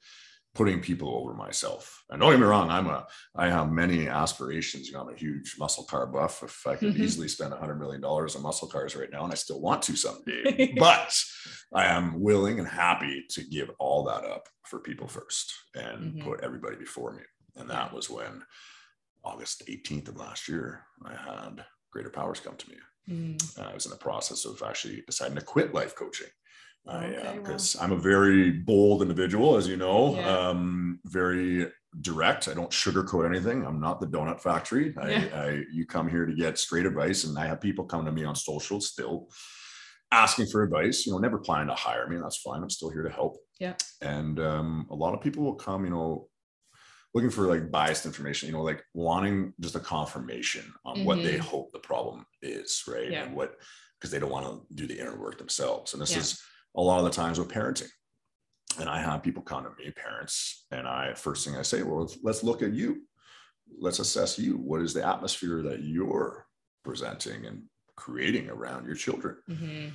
putting people over myself. And don't get me wrong, I'm a I have many aspirations. You know, I'm a huge muscle car buff. If I could mm-hmm. easily spend a hundred million dollars on muscle cars right now, and I still want to someday, but I am willing and happy to give all that up for people first and mm-hmm. put everybody before me. And that was when August 18th of last year, I had greater powers come to me. Mm. I was in the process of actually deciding to quit life coaching because uh, well. I'm a very bold individual, as you know, yeah. um, very direct. I don't sugarcoat anything. I'm not the donut factory. I, yeah. I, you come here to get straight advice, and I have people come to me on social still asking for advice. You know, never planning to hire me. That's fine. I'm still here to help. Yeah. And um, a lot of people will come, you know, looking for like biased information. You know, like wanting just a confirmation on mm-hmm. what they mm-hmm. hope the problem is, right? Yeah. And what because they don't want to do the inner work themselves. And this yeah. is a lot of the times with parenting. And I have people come to me, parents, and I first thing I say, well, let's, look at you. Let's assess you. What is the atmosphere that you're presenting and creating around your children? Mm-hmm.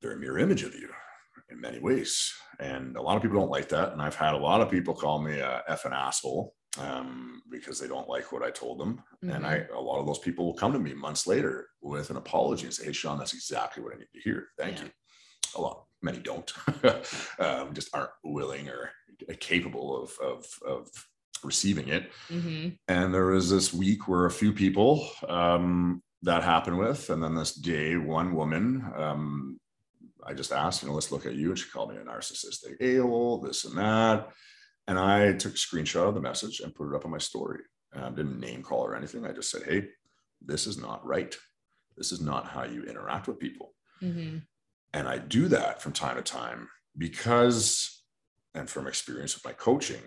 They're a mirror image of you in many ways. And a lot of people don't like that. And I've had a lot of people call me a effing asshole um, because they don't like what I told them. Mm-hmm. And I, a lot of those people will come to me months later with an apology and say, Hey, Sean, that's exactly what I need to hear. Thank Yeah. you. A lot, many don't, um, just aren't willing or capable of, of, of receiving it. Mm-hmm. And there was this week where a few people um, that happened with, and then this day, one woman, um, I just asked, you know, let's look at you. And she called me a narcissistic a-hole, this and that. And I took a screenshot of the message and put it up on my story. Um, didn't name call or anything. I just said, hey, this is not right. This is not how you interact with people. Mm-hmm. And I do that from time to time because, and from experience with my coaching,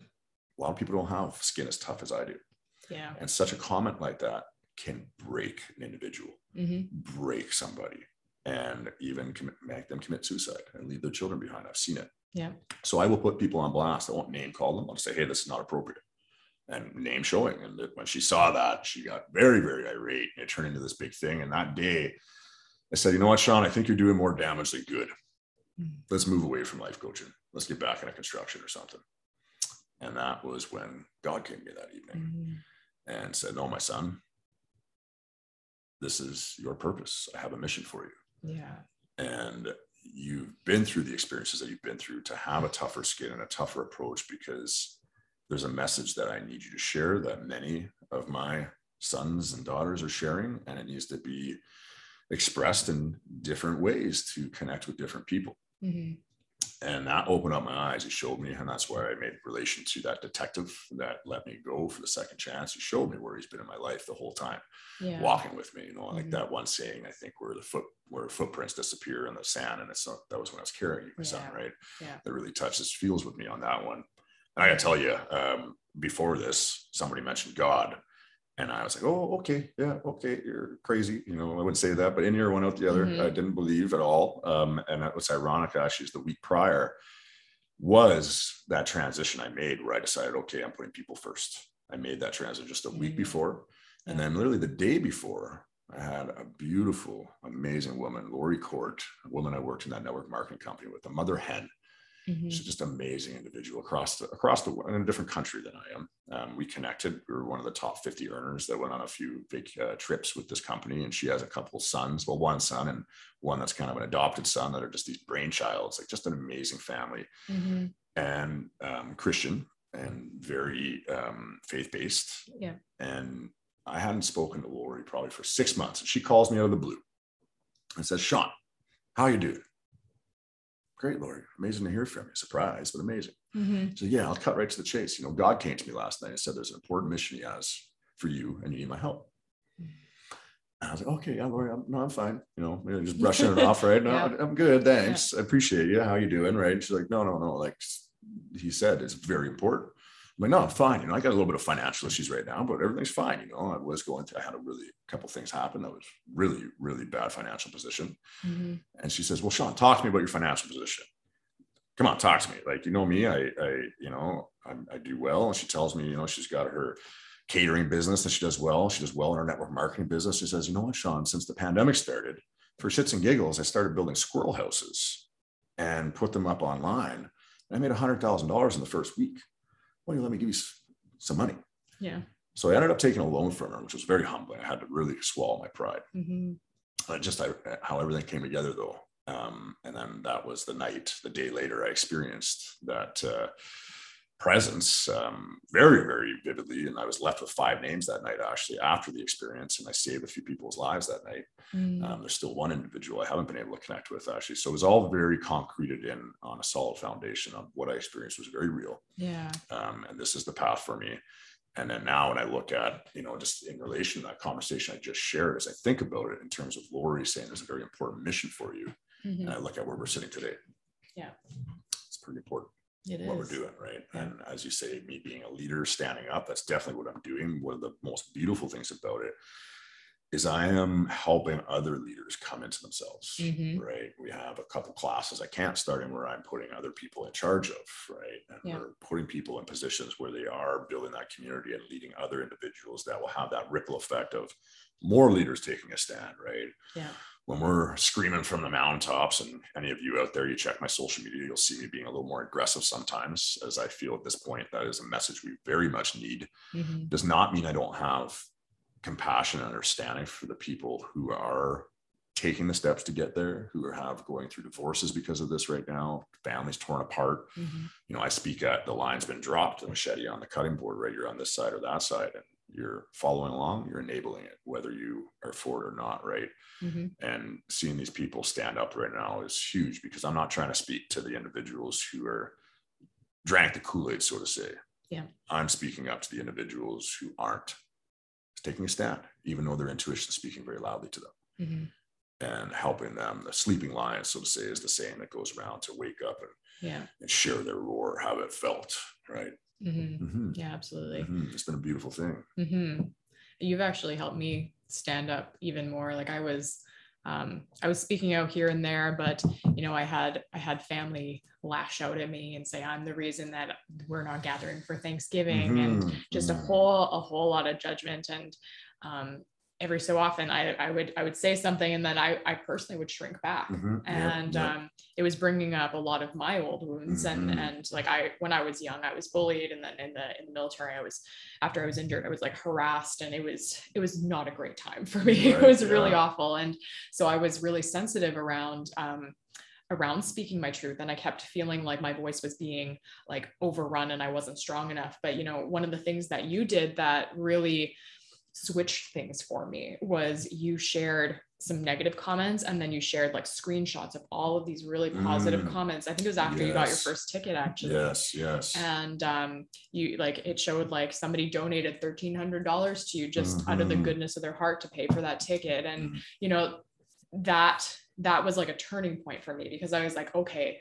a lot of people don't have skin as tough as I do. Yeah. And such a comment like that can break an individual, Mm-hmm. break somebody, and even commit, make them commit suicide and leave their children behind. I've seen it. Yeah. So I will put people on blast. I won't name call them. I'll say, hey, this is not appropriate. And name showing. And when she saw that, she got very, very irate. And it turned into this big thing. And that day, I said, you know what, Sean, I think you're doing more damage than good. Mhm. Let's move away from life coaching. Let's get back into construction or something. And that was when God came to me that evening Mm-hmm. and said, No, my son, this is your purpose. I have a mission for you. Yeah. And you've been through the experiences that you've been through to have a tougher skin and a tougher approach because there's a message that I need you to share that many of my sons and daughters are sharing, and it needs to be expressed in different ways to connect with different people Mm-hmm. and that opened up my eyes. It showed me, and that's why I made relation to that detective that let me go for the second chance. He showed me where he's been in my life the whole time, Yeah. walking with me. You know, like Mhm. that one saying, I think, where the foot where footprints disappear in the sand, and it's not, that was when I was carrying my son, right? Yeah. That really touches feels with me on that one. And I gotta tell you, um, before this, somebody mentioned God. And I was like, oh, okay, yeah, okay, you're crazy. You know, I wouldn't say that, but in here, one out the other. Mhm. I didn't believe at all. Um, and that was ironic, actually, is the week prior was that transition I made where I decided, okay, I'm putting people first. I made that transition just a week Mhm. before. And then literally the day before, I had a beautiful, amazing woman, Lori Court, a woman I worked in that network marketing company with, a mother hen. Mhm. She's just an amazing individual across the across the in a different country than I am. Um, we connected. We were one of the top 50 earners that went on a few big uh, trips with this company, and she has a couple sons. Well, one son and one that's kind of an adopted son that are just these brainchilds. Like just an amazing family Mhm. and um, Christian and very um, faith based. Yeah. And I hadn't spoken to Lori probably for six months, and she calls me out of the blue and says, "Sean, how you doing?" Great, Lori. Amazing to hear from you. Surprised, but amazing. Mhm. So yeah, I'll cut right to the chase. You know, God came to me last night and said there's an important mission he has for you and you need my help. And I was like, okay, yeah, Lori, I'm, no, I'm fine. You know, just brushing it off, right? No, Yeah. I'm good. Thanks. I appreciate you. How you doing? Right. And she's like, no, no, no. Like he said, it's very important. Like, no, I'm fine. You know, I got a little bit of financial issues right now, but everything's fine. You know, I was going through, I had a really a couple things happen that was really, really bad financial position. Mhm. And she says, Well, Sean, talk to me about your financial position. Come on, talk to me. Like, you know me, I, I you know, I, I do well. And she tells me, you know, she's got her catering business that she does well. She does well in her network marketing business. She says, you know what, Sean, since the pandemic started, for shits and giggles, I started building squirrel houses and put them up online. And I made $100,000 in the first week. Well, you let me give you some money. Yeah. So I ended up taking a loan from her, which was very humbling. I had to really swallow my pride Mhm. uh, just I, how everything came together though um, and then that was the night the day later i experienced that uh, presence um, very very vividly and i was left with five names that night actually after the experience and i saved a few people's lives that night Mhm. um, there's still one individual i haven't been able to connect with actually so it was all very concreted in on a solid foundation of what i experienced was very real Yeah. um, and this is the path for me. And then now, when I look at, you know, just in relation to that conversation I just shared, as I think about it in terms of Lori saying there's a very important mission for you, Mhm. and I look at where we're sitting today. Yeah. It's pretty important It is. what we're doing, right? Yeah. And as you say, me being a leader, standing up, that's definitely what I'm doing. One of the most beautiful things about it is I am helping other leaders come into themselves, Mhm. right? We have a couple classes I can't start in where I'm putting other people in charge of, right? And Yeah. we're putting people in positions where they are building that community and leading other individuals that will have that ripple effect of more leaders taking a stand, right? Yeah. When we're screaming from the mountaintops, and any of you out there, you check my social media, you'll see me being a little more aggressive sometimes, as I feel at this point that is a message we very much need Mhm. does not mean I don't have compassion and understanding for the people who are taking the steps to get there, who are have going through divorces because of this right now, families torn apart. Mhm. You know, I speak at the line's been dropped, the machete on the cutting board, right? You're on this side or that side, and you're following along, you're enabling it, whether you are for it or not, right? Mhm. And seeing these people stand up right now is huge because I'm not trying to speak to the individuals who are drank the Kool-Aid, so to say. Yeah. I'm speaking up to the individuals who aren't taking a stand, even though their intuition is speaking very loudly to them Mhm. and helping them. The sleeping lion, so to say, is the saying that goes around to wake up and, Yeah. and share their roar, how it felt, right? Mhm. Mhm. Yeah, absolutely. Mhm. It's been a beautiful thing. hmm You've actually helped me stand up even more. Like I was, um, I was speaking out here and there, but you know, I had I had family lash out at me and say I'm the reason that we're not gathering for Thanksgiving, and Mhm. just a Mhm. whole a whole lot of judgment. And um, every so often, I I would I would say something, and then I I personally would shrink back. Mhm. And yep. um, it was bringing up a lot of my old wounds and Mhm. and like i when i was young i was bullied and then in the in the military i was after i was injured i was like harassed and it was it was not a great time for me Right, it was really awful and so i was really sensitive around um around speaking my truth and i kept feeling like my voice was being like overrun and i wasn't strong enough but you know one of the things that you did that really switched things for me was you shared some negative comments and then you shared like screenshots of all of these really positive Mm. comments. I think it was after you got your first ticket actually. Yes, yes. And um, you like it showed like somebody donated thirteen hundred dollars to you just out of the Mhm. goodness of their heart to pay for that ticket. And Mhm. you know that that was like a turning point for me because I was like, okay,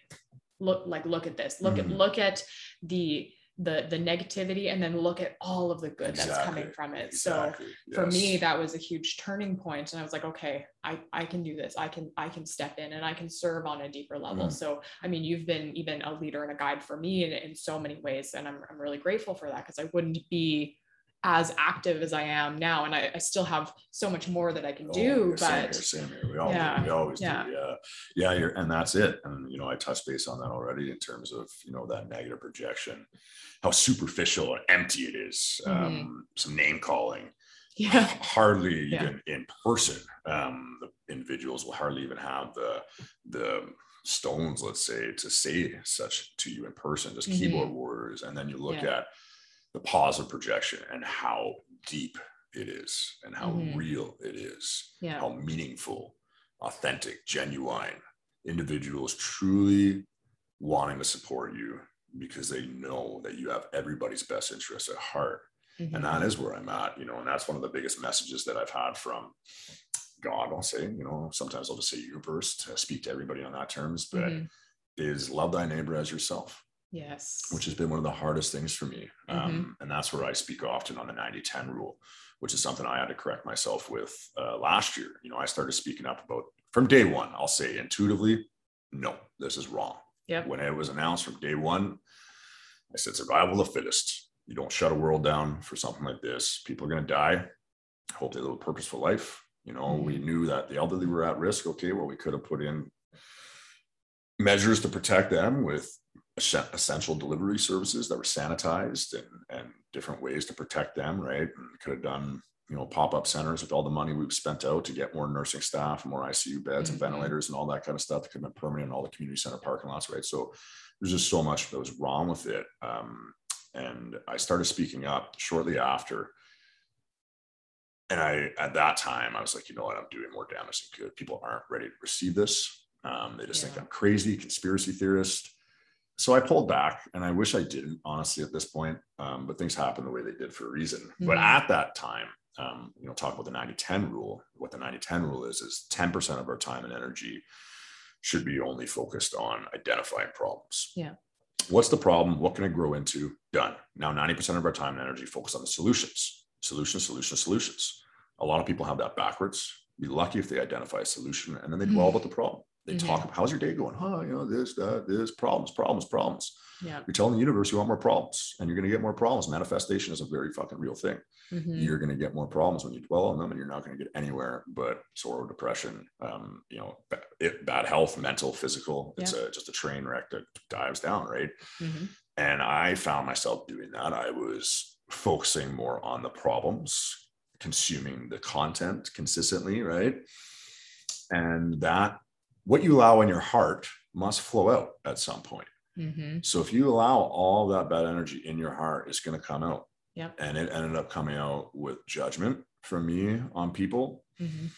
look like look at this, look at Mhm. look at the the the negativity and then look at all of the good that's coming from it. So Exactly, for me that was a huge turning point and i was like okay i i can do this i can i can step in and i can serve on a deeper level Mm. so i mean you've been even a leader and a guide for me in, in so many ways and i'm, I'm really grateful for that because i wouldn't be as active as i am now and I, I still have so much more that i can Oh, do yeah, same here, but same here. We all Yeah, do. We always yeah. do. Yeah. Yeah. You're, and that's it. And, you know, I touched base on that already in terms of, you know, that negative projection, how superficial and empty it is. Mhm. Um, some name calling, yeah hardly Yeah. even in person. Um, the individuals will hardly even have the, the, stones let's say to say such to you in person just Mhm. keyboard warriors and then you look Yeah. at the pause of projection and how deep it is and how Mhm. real it is yeah how meaningful, authentic, genuine individuals truly wanting to support you because they know that you have everybody's best interest at heart. Mhm. And that is where I'm at, you know, and that's one of the biggest messages that I've had from God, I'll say, you know, sometimes I'll just say universe to speak to everybody on that terms, but Mhm. is love thy neighbor as yourself yes which has been one of the hardest things for me. Mhm. Um, and that's where I speak often on the 90 10 rule, which is something I had to correct myself with uh, last year. You know, I started speaking up about from day one, I'll say intuitively, no, this is wrong. Yep. When it was announced from day one, I said, survival of the fittest. You don't shut a world down for something like this. People are going to die. Hope they live a purposeful life. You know, we knew that the elderly were at risk. Okay, well, we could have put in measures to protect them with essential delivery services that were sanitized and, and different ways to protect them, right? And could have done, you know, pop-up centers with all the money we've spent out to get more nursing staff, more ICU beds and Mhm. ventilators and all that kind of stuff that could have been permanent in all the community center parking lots, right? So there's just so much that was wrong with it. Um, and I started speaking up shortly after. And I, at that time, I was like, you know what, I'm doing more damage than good. People aren't ready to receive this. Um, they just think I'm crazy, conspiracy theorist. So I pulled back, and I wish I didn't, honestly, at this point. Um, but things happen the way they did for a reason. But Mhm. at that time, um, you know, talk about the 90 10 rule. What the 90 10 rule is, is 10% of our time and energy should be only focused on identifying problems. Yeah. What's the problem? What can it grow into? Done. Now, 90% of our time and energy focus on the solutions, solutions, solutions, solutions. a lot of people have that backwards. Be lucky if they identify a solution and then they dwell Mhm. about the problem. They Mhm. talk about how's your day going? Huh, you know, this, that, this, problems, problems, problems. Yeah. You're telling the universe you want more problems and you're going to get more problems. Manifestation is a very fucking real thing. Mhm. You're going to get more problems when you dwell on them and you're not going to get anywhere but sorrow, depression, um, you know, it, bad health, mental, physical. It's a, just a train wreck that dives down. Right. Mhm. And I found myself doing that. I was focusing more on the problems, consuming the content consistently, right? And that what you allow in your heart must flow out at some point. Mhm. So if you allow all that bad energy in your heart, it's going to come out. Yep. And it ended up coming out with judgment from me on people, Mhm.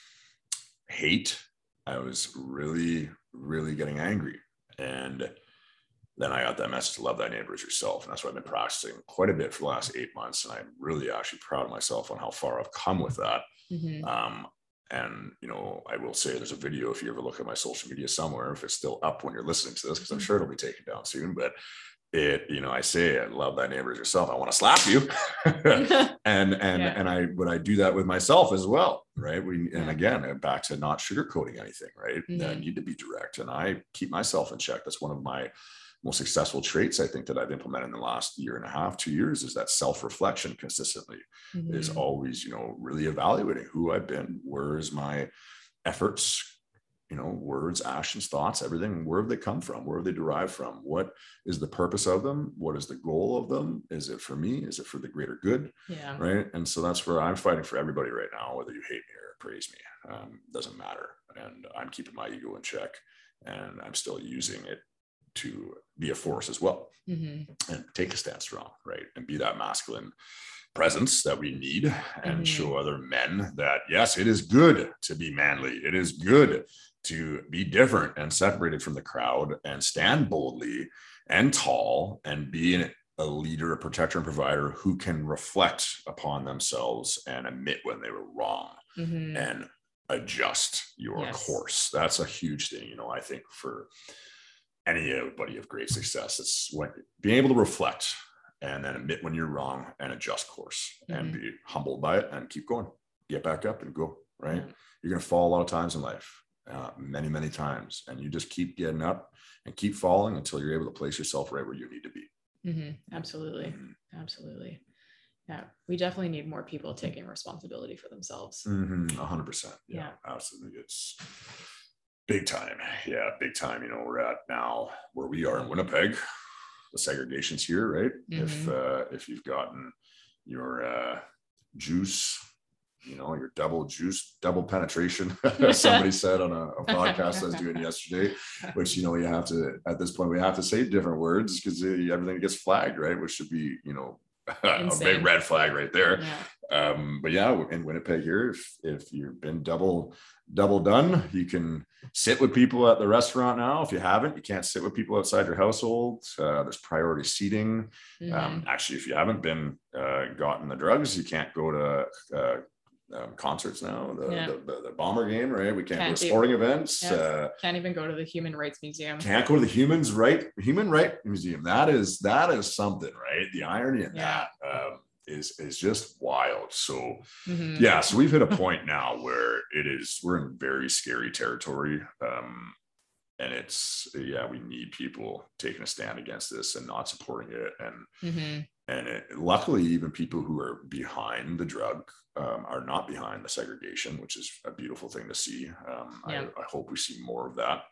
hate. I was really, really getting angry. And then I got that message to love thy neighbor as yourself. And that's what I've been practicing quite a bit for the last eight months. And I'm really actually proud of myself on how far I've come with that. Mhm. Um, and you know, I will say there's a video if you ever look at my social media somewhere, if it's still up when you're listening to this, because I'm sure it'll be taken down soon. But it, you know, I say I love thy neighbor as yourself. I want to slap you. and and Yeah. and I would I do that with myself as well, right? We and again back to not sugarcoating anything, right? I Mhm. need to be direct, and I keep myself in check. That's one of my most successful traits I think that I've implemented in the last year and a half, two years, is that self-reflection consistently is Mhm. always, you know, really evaluating who I've been, where's my efforts, you know, words, actions, thoughts, everything, where have they come from? Where have they derived from? What is the purpose of them? What is the goal of them? Is it for me? Is it for the greater good? Yeah. Right. And so that's where I'm fighting for everybody right now, whether you hate me or praise me, um, doesn't matter. And I'm keeping my ego in check and I'm still using it to be a force as well Mhm. and take a stand strong, right? And be that masculine presence that we need and Mhm. show other men that yes, it is good to be manly. It is good to be different and separated from the crowd and stand boldly and tall and be an- a leader, a protector, and provider who can reflect upon themselves and admit when they were wrong Mhm. and adjust your Yes. course. That's a huge thing, you know. I think for anybody of great success, it's when being able to reflect and then admit when you're wrong and adjust course and Mm-hmm. be humbled by it and keep going, get back up and go. Right? Yeah. You're gonna fall a lot of times in life, uh, many, many times, and you just keep getting up and keep falling until you're able to place yourself right where you need to be. Mhm. Absolutely. Mhm. Absolutely. Yeah. We definitely need more people taking responsibility for themselves. Mhm, A hundred percent. Yeah, Yeah. absolutely. It's big time. Yeah, big time. You know, we're at now where we are in Winnipeg. The segregation's here, right? If Mhm. uh, if you've gotten your uh, juice, you know, your double juice, double penetration. Somebody said on a, a podcast I was doing yesterday, which you know you have to at this point we have to say different words because everything gets flagged, right? Which should be you know a big red flag right there Yeah. Um but yeah in winnipeg here if if you've been double double done you can sit with people at the restaurant now if you haven't you can't sit with people outside your household uh, there's priority seating Mhm. um actually if you haven't been uh gotten the drugs you can't go to uh um, concerts now the, Yeah. the, the the bomber game right we can't, go Can't to do- sporting events Yeah. uh Can't even go to the Human Rights Museum. can't go to the humans right human right museum that is that is something right the irony in Yeah. that um is is just wild so Mhm. yeah so we've hit a point now where it is we're in very scary territory um and it's yeah we need people taking a stand against this and not supporting it and Mhm. and it, luckily even people who are behind the drug um, are not behind the segregation which is a beautiful thing to see um, Yeah. I, I hope we see more of that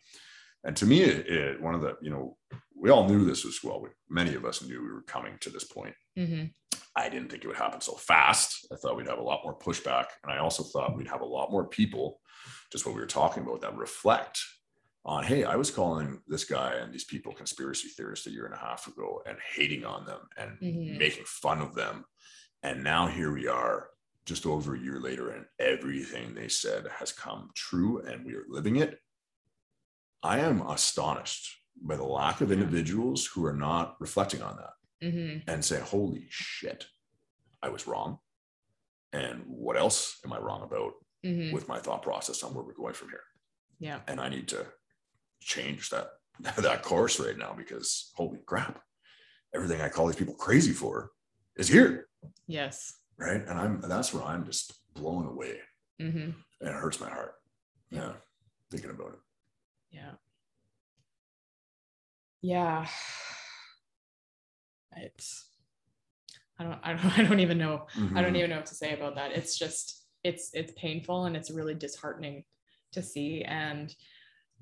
and to me it, it one of the you know we all knew this was well we, many of us knew we were coming to this point Mhm. I didn't think it would happen so fast. I thought we'd have a lot more pushback. And I also thought we'd have a lot more people, just what we were talking about, that reflect on, hey, I was calling this guy and these people conspiracy theorists a year and a half ago and hating on them and Mhm. making fun of them. And now here we are just over a year later, and everything they said has come true and we are living it. I am astonished by the lack of individuals who are not reflecting on that Mhm. and say, holy shit, I was wrong. And what else am I wrong about Mhm. with my thought process on where we're going from here? Yeah. And I need to change that that course right now because holy crap, everything I call these people crazy for is here. Yes. Right. And I'm that's where I'm just blown away. Mm-hmm. And it hurts my heart. Yeah. Thinking about it. Yeah. Yeah. It's I don't I don't I don't even know. Mm-hmm. I don't mm-hmm. even know what to say about that. It's just it's it's painful and it's really disheartening to see and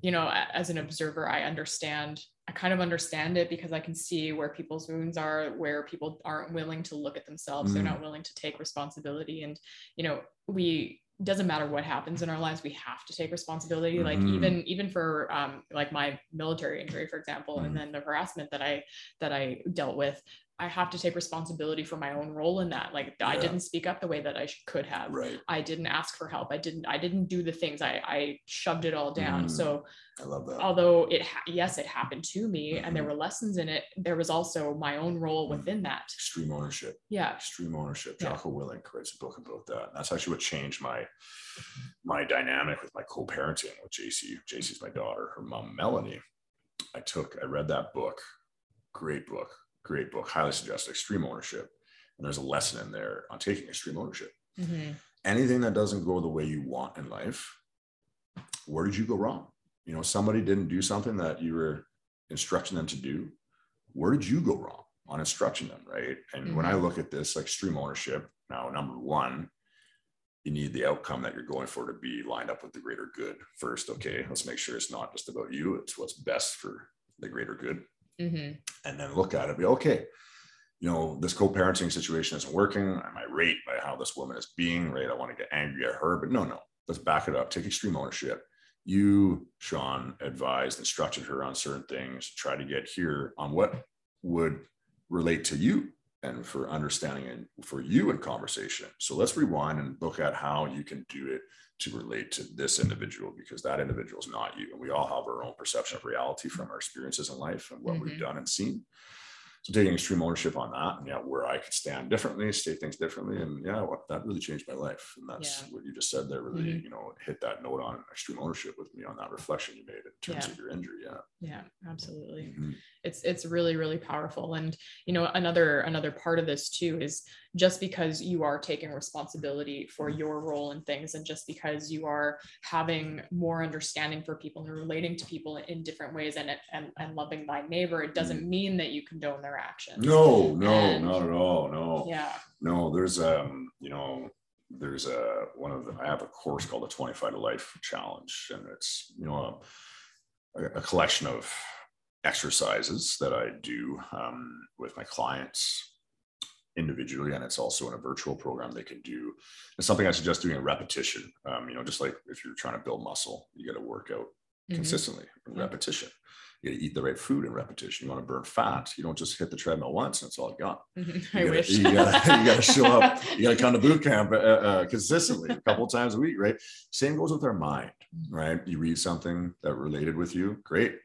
you know as an observer I understand I kind of understand it because I can see where people's wounds are, where people aren't willing to look at themselves. Mm. They're not willing to take responsibility. And, you know, we doesn't matter what happens in our lives we have to take responsibility mm-hmm. like even even for um like my military injury for example mm-hmm. and then the harassment that i that i dealt with I have to take responsibility for my own role in that. Like yeah. I didn't speak up the way that I could have. Right. I didn't ask for help. I didn't. I didn't do the things. I I shoved it all down. Mm. So I love that. Although it ha- yes, it happened to me, mm-hmm. and there mm-hmm. were lessons in it. There was also my own role mm. within that. Extreme ownership. Yeah. Extreme ownership. Yeah. Jocko Willink writes a book about that. And that's actually what changed my my dynamic with my co-parenting with JC. JC's my daughter. Her mom Melanie. I took. I read that book. Great book great book, highly suggest extreme ownership. And there's a lesson in there on taking extreme ownership. Mm-hmm. Anything that doesn't go the way you want in life, where did you go wrong? You know, somebody didn't do something that you were instructing them to do. Where did you go wrong on instructing them? Right. And mm-hmm. when I mm-hmm. look at this, like extreme ownership, now, number one, you need the outcome that you're going for to be lined up with the greater good first. Okay, let's make sure it's not just about you, it's what's best for the greater good mm-hmm. and then look at it be okay you know this co-parenting situation isn't working. I'm by how this woman is being right? I want to get angry at her but no no. Let's back it up. Take extreme ownership. You sean advised instructed her on certain things try to get here on what would relate to you and for understanding and for you in conversation. So let's rewind and look at how you can do it to relate to this individual because that individual is not you. And we all have our own perception of reality from our experiences in life and what mm-hmm. we've done and seen. So taking extreme ownership on that, and yeah, where I could stand differently, say things differently, and yeah, what, that really changed my life. And that's yeah. what you just said there. Really, mm-hmm. you know, hit that note on extreme ownership with me on that reflection you made in terms yeah. of your injury. Yeah, yeah, absolutely. Mm-hmm. It's it's really really powerful. And you know, another another part of this too is just because you are taking responsibility for your role in things and just because you are having more understanding for people and relating to people in different ways and and, and loving thy neighbor it doesn't mm-hmm. mean that you condone their actions. No no and, not at all no. Yeah. No there's um you know there's a one of the i have a course called the 25 to life challenge and it's you know a, a collection of exercises that i do um, with my clients individually and it's also in a virtual program they can do. It's something i suggest doing a repetition. Um, you know just like if you're trying to build muscle you got to work out mm-hmm. consistently in repetition. You got to eat the right food in repetition. You want to burn fat you don't just hit the treadmill once and it's all gone. Mm-hmm. I you wish. you got to show up. You got to come to boot camp uh, uh, consistently a couple times a week right? Same goes with our mind mm-hmm. right? You read something that related with you great.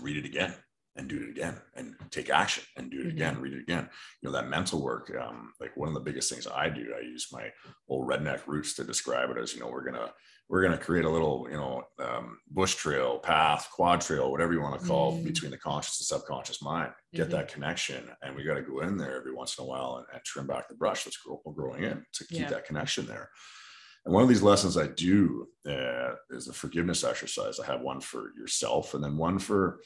Read it again and do it again and take action and do it mm-hmm. again read it again you know that mental work um, like one of the biggest things i do i use my old redneck roots to describe it as you know we're gonna we're gonna create a little you know um, bush trail path quad trail whatever you want to call mm-hmm. between the conscious and subconscious mind get mm-hmm. that connection and we got to go in there every once in a while and, and trim back the brush that's growing in to keep yeah. that connection there and one of these lessons I do uh, is a forgiveness exercise. I have one for yourself and then one for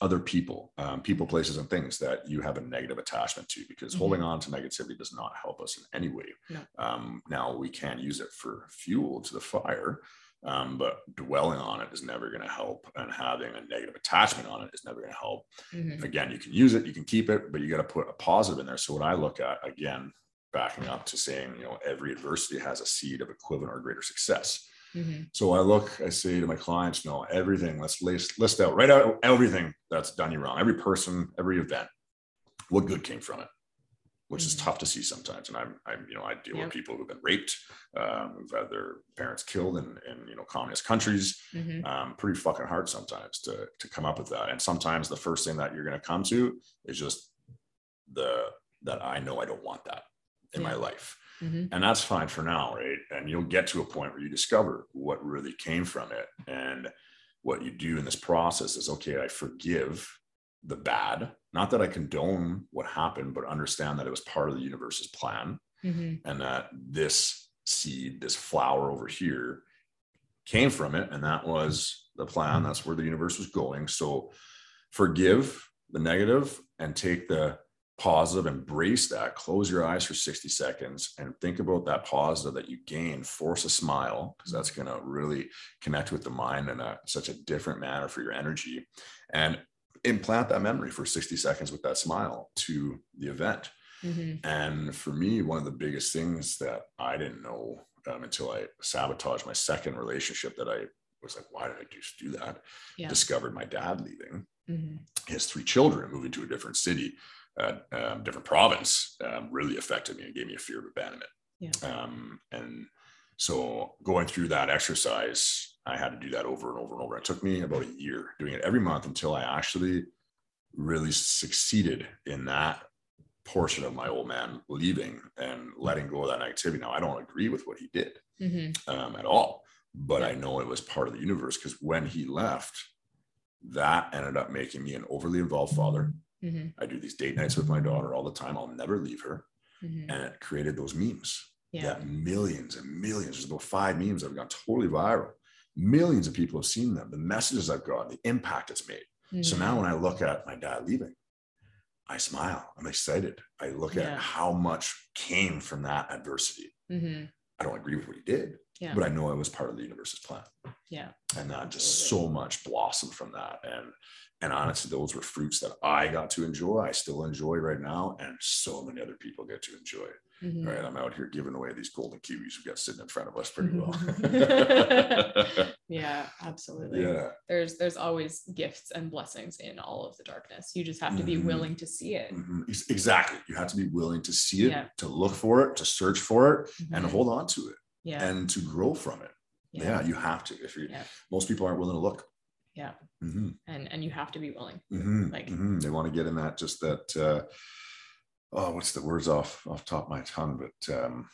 other people, um, people, places, and things that you have a negative attachment to, because mm-hmm. holding on to negativity does not help us in any way. No. Um, now, we can use it for fuel to the fire, um, but dwelling on it is never going to help. And having a negative attachment on it is never going to help. Mm-hmm. Again, you can use it, you can keep it, but you got to put a positive in there. So, what I look at again, backing up to saying, you know, every adversity has a seed of equivalent or greater success. Mm-hmm. So I look, I say to my clients, no, everything, let's list, list out, write out everything that's done you wrong, every person, every event, what good came from it, which mm-hmm. is tough to see sometimes. And I'm, I'm, you know, I deal yep. with people who've been raped, um, who've had their parents killed in, in you know, communist countries. Mm-hmm. Um, pretty fucking hard sometimes to, to come up with that. And sometimes the first thing that you're going to come to is just the, that I know I don't want that in yeah. my life. Mm-hmm. And that's fine for now, right? And you'll get to a point where you discover what really came from it. And what you do in this process is okay, I forgive the bad. Not that I condone what happened, but understand that it was part of the universe's plan mm-hmm. and that this seed, this flower over here came from it. And that was the plan. That's where the universe was going. So forgive the negative and take the positive, embrace that, close your eyes for 60 seconds and think about that positive that you gain, force a smile, because that's going to really connect with the mind in a, such a different manner for your energy and implant that memory for 60 seconds with that smile to the event. Mm-hmm. And for me, one of the biggest things that I didn't know um, until I sabotaged my second relationship that I was like, why did I just do that? Yeah. Discovered my dad leaving mm-hmm. his three children, moving to a different city, uh, um, different province, um, really affected me and gave me a fear of abandonment. Yeah. Um, and so going through that exercise, I had to do that over and over and over. It took me about a year doing it every month until I actually really succeeded in that portion of my old man leaving and letting go of that activity. Now, I don't agree with what he did mm-hmm. um, at all, but I know it was part of the universe because when he left, that ended up making me an overly involved father. Mm-hmm. I do these date nights with my daughter all the time. I'll never leave her. Mm-hmm. And it created those memes. Yeah. That millions and millions, there's about five memes that have gone totally viral. Millions of people have seen them, the messages I've got, the impact it's made. Mm-hmm. So now when I look at my dad leaving, I smile. I'm excited. I look at how much came from that adversity. Mm-hmm. I don't agree with what he did, yeah. but I know I was part of the universe's plan. Yeah. And that just so much blossomed from that. And and honestly, those were fruits that I got to enjoy. I still enjoy right now, and so many other people get to enjoy. Mm-hmm. Right, I'm out here giving away these golden kiwis We've got sitting in front of us pretty well. yeah, absolutely. Yeah, there's there's always gifts and blessings in all of the darkness. You just have to be mm-hmm. willing to see it. Mm-hmm. Exactly, you have to be willing to see it, yeah. to look for it, to search for it, and mm-hmm. hold on to it, yeah. and to grow from it. Yeah. yeah, you have to. If you, yeah. most people aren't willing to look yeah mm-hmm. and and you have to be willing mm-hmm. like mm-hmm. they want to get in that just that uh oh what's the words off off top of my tongue but um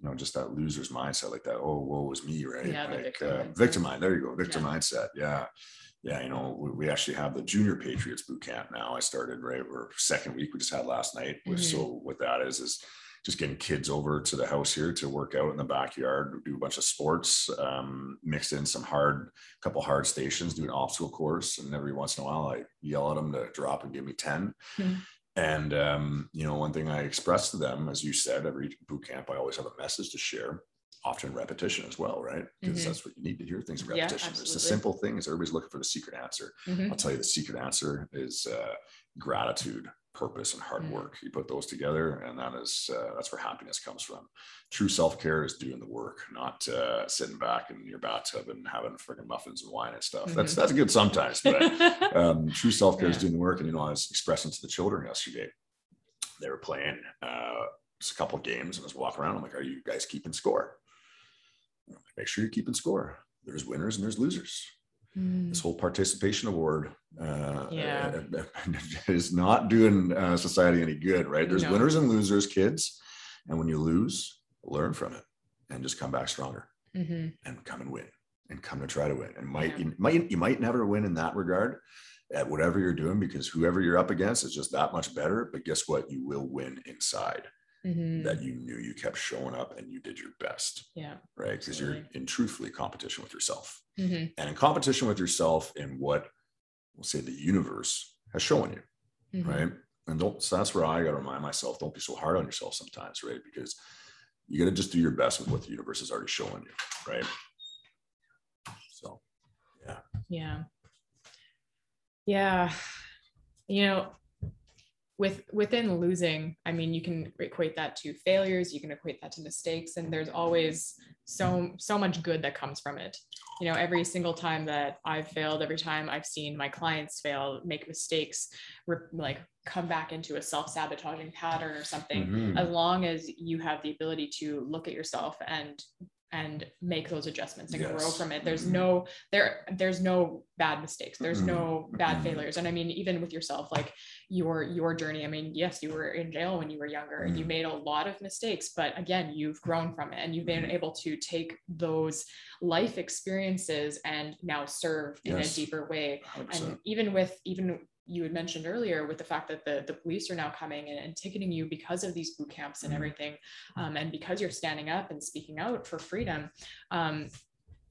you know just that loser's mindset like that oh woe is me right yeah, like victim, uh, victim mind there you go victim yeah. mindset yeah yeah you know we, we, actually have the junior patriots boot camp now i started right we're second week we just had last night mm-hmm. so what that is is just getting kids over to the house here to work out in the backyard, do a bunch of sports, um, mixed in some hard, couple hard stations, do an obstacle course. And every once in a while, I yell at them to drop and give me 10. Mm-hmm. And, um, you know, one thing I express to them, as you said, every boot camp, I always have a message to share often repetition as well, right? Because mm-hmm. that's what you need to hear things repetition. Yeah, it's a simple thing is everybody's looking for the secret answer. Mm-hmm. I'll tell you the secret answer is uh, gratitude purpose and hard mm. work. You put those together, and that is uh, that's where happiness comes from. True self care is doing the work, not uh, sitting back in your bathtub and having freaking muffins and wine and stuff. Mm-hmm. That's that's good sometimes, but um, true self care yeah. is doing the work. And you know, I was expressing to the children yesterday. They were playing uh, just a couple games, and I was walking around. I'm like, "Are you guys keeping score? Make sure you're keeping score. There's winners and there's losers." Mm. This whole participation award uh, yeah. is not doing uh, society any good, right? There's no. winners and losers, kids. And when you lose, learn from it and just come back stronger mm-hmm. and come and win and come to try to win. And might, yeah. you might, you might never win in that regard at whatever you're doing because whoever you're up against is just that much better. But guess what? You will win inside mm-hmm. that you knew you kept showing up and you did your best. Yeah. Right. Because you're in truthfully competition with yourself. Mm-hmm. And in competition with yourself in what we'll say the universe has shown you. Mm-hmm. Right. And don't so that's where I gotta remind myself, don't be so hard on yourself sometimes, right? Because you gotta just do your best with what the universe is already showing you, right? So yeah. Yeah. Yeah. You know, with within losing i mean you can equate that to failures you can equate that to mistakes and there's always so so much good that comes from it you know every single time that i've failed every time i've seen my clients fail make mistakes like come back into a self-sabotaging pattern or something mm-hmm. as long as you have the ability to look at yourself and and make those adjustments and yes. grow from it there's mm-hmm. no there there's no bad mistakes there's mm-hmm. no bad mm-hmm. failures and i mean even with yourself like your your journey i mean yes you were in jail when you were younger and you mm-hmm. made a lot of mistakes but again you've grown from it and you've been mm-hmm. able to take those life experiences and now serve in a deeper way 100%. and even with even you had mentioned earlier with the fact that the, the police are now coming and, and ticketing you because of these boot camps and mm-hmm. everything um, and because you're standing up and speaking out for freedom um,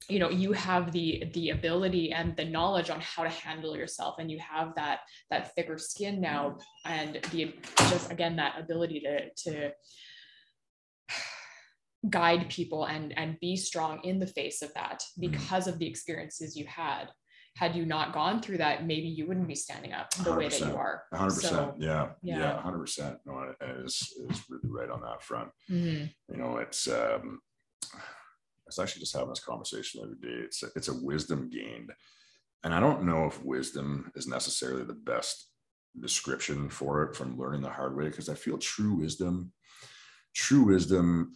you know you have the the ability and the knowledge on how to handle yourself and you have that that thicker skin now and the just again that ability to to guide people and and be strong in the face of that mm-hmm. because of the experiences you had had you not gone through that maybe you wouldn't be standing up the way that you are. 100% so, yeah, yeah. Yeah 100% no it is is really right on that front. Mm-hmm. you know it's um I was actually just having this conversation the other day. It's a, it's a wisdom gained, and I don't know if wisdom is necessarily the best description for it from learning the hard way because I feel true wisdom, true wisdom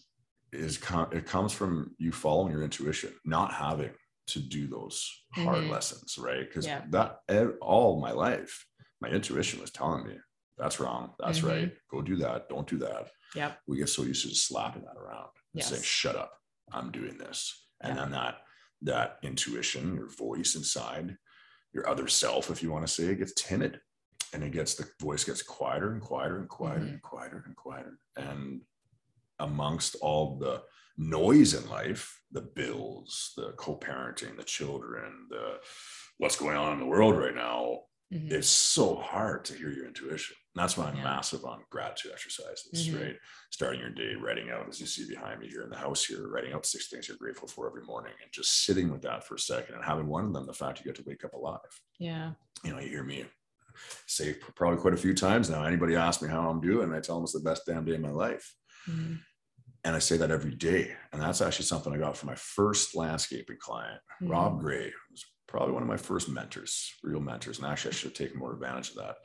is it comes from you following your intuition, not having to do those hard mm-hmm. lessons, right? Because yeah. that all my life, my intuition was telling me that's wrong, that's mm-hmm. right, go do that, don't do that. Yeah, we get so used to just slapping that around and yes. saying, "Shut up." I'm doing this. And yeah. then that that intuition, your voice inside, your other self, if you want to say it, gets timid. And it gets the voice gets quieter and quieter and quieter mm-hmm. and quieter and quieter. And amongst all the noise in life, the bills, the co-parenting, the children, the what's going on in the world right now, mm-hmm. it's so hard to hear your intuition. And that's why I'm yeah. massive on gratitude exercises, mm-hmm. right? Starting your day, writing out, as you see behind me here in the house here, writing out six things you're grateful for every morning and just sitting with that for a second and having one of them, the fact you get to wake up alive. Yeah. You know, you hear me say probably quite a few times now. Anybody asks me how I'm doing, I tell them it's the best damn day of my life. Mm-hmm. And I say that every day. And that's actually something I got from my first landscaping client, mm-hmm. Rob Gray, was probably one of my first mentors, real mentors. And actually, I should have taken more advantage of that.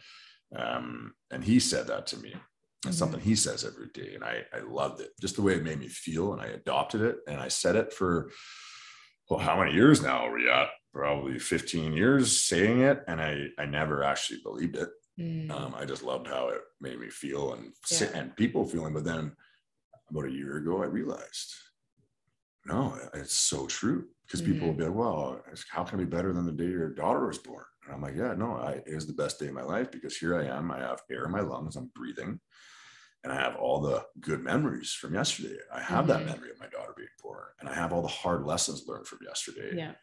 Um, and he said that to me. It's mm-hmm. something he says every day. And I, I loved it, just the way it made me feel. And I adopted it. And I said it for, well, how many years now are we at? Probably 15 years saying it. And I, I never actually believed it. Mm. Um, I just loved how it made me feel and, yeah. and people feeling. But then about a year ago, I realized, no, it's so true. Because mm-hmm. people will be like, well, how can it be better than the day your daughter was born? And I'm like, yeah, no, I, it is the best day of my life because here I am. I have air in my lungs. I'm breathing. And I have all the good memories from yesterday. I have mm-hmm. that memory of my daughter being born. And I have all the hard lessons learned from yesterday. Yeah.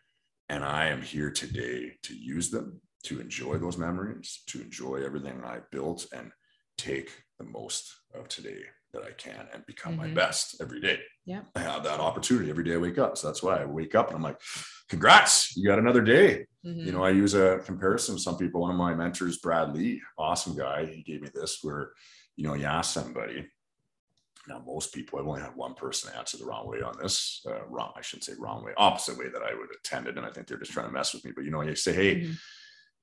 And I am here today to use them, to enjoy those memories, to enjoy everything I built and take the most of today that I can and become mm-hmm. my best every day. Yeah. I have that opportunity every day I wake up. So that's why I wake up and I'm like, congrats, you got another day. Mm-hmm. You know, I use a comparison with some people. One of my mentors, Brad Lee, awesome guy, he gave me this where, you know, you ask somebody, now most people, I've only had one person answer the wrong way on this, uh, wrong, I shouldn't say wrong way, opposite way that I would attend it. And I think they're just trying to mess with me. But, you know, you say, hey, mm-hmm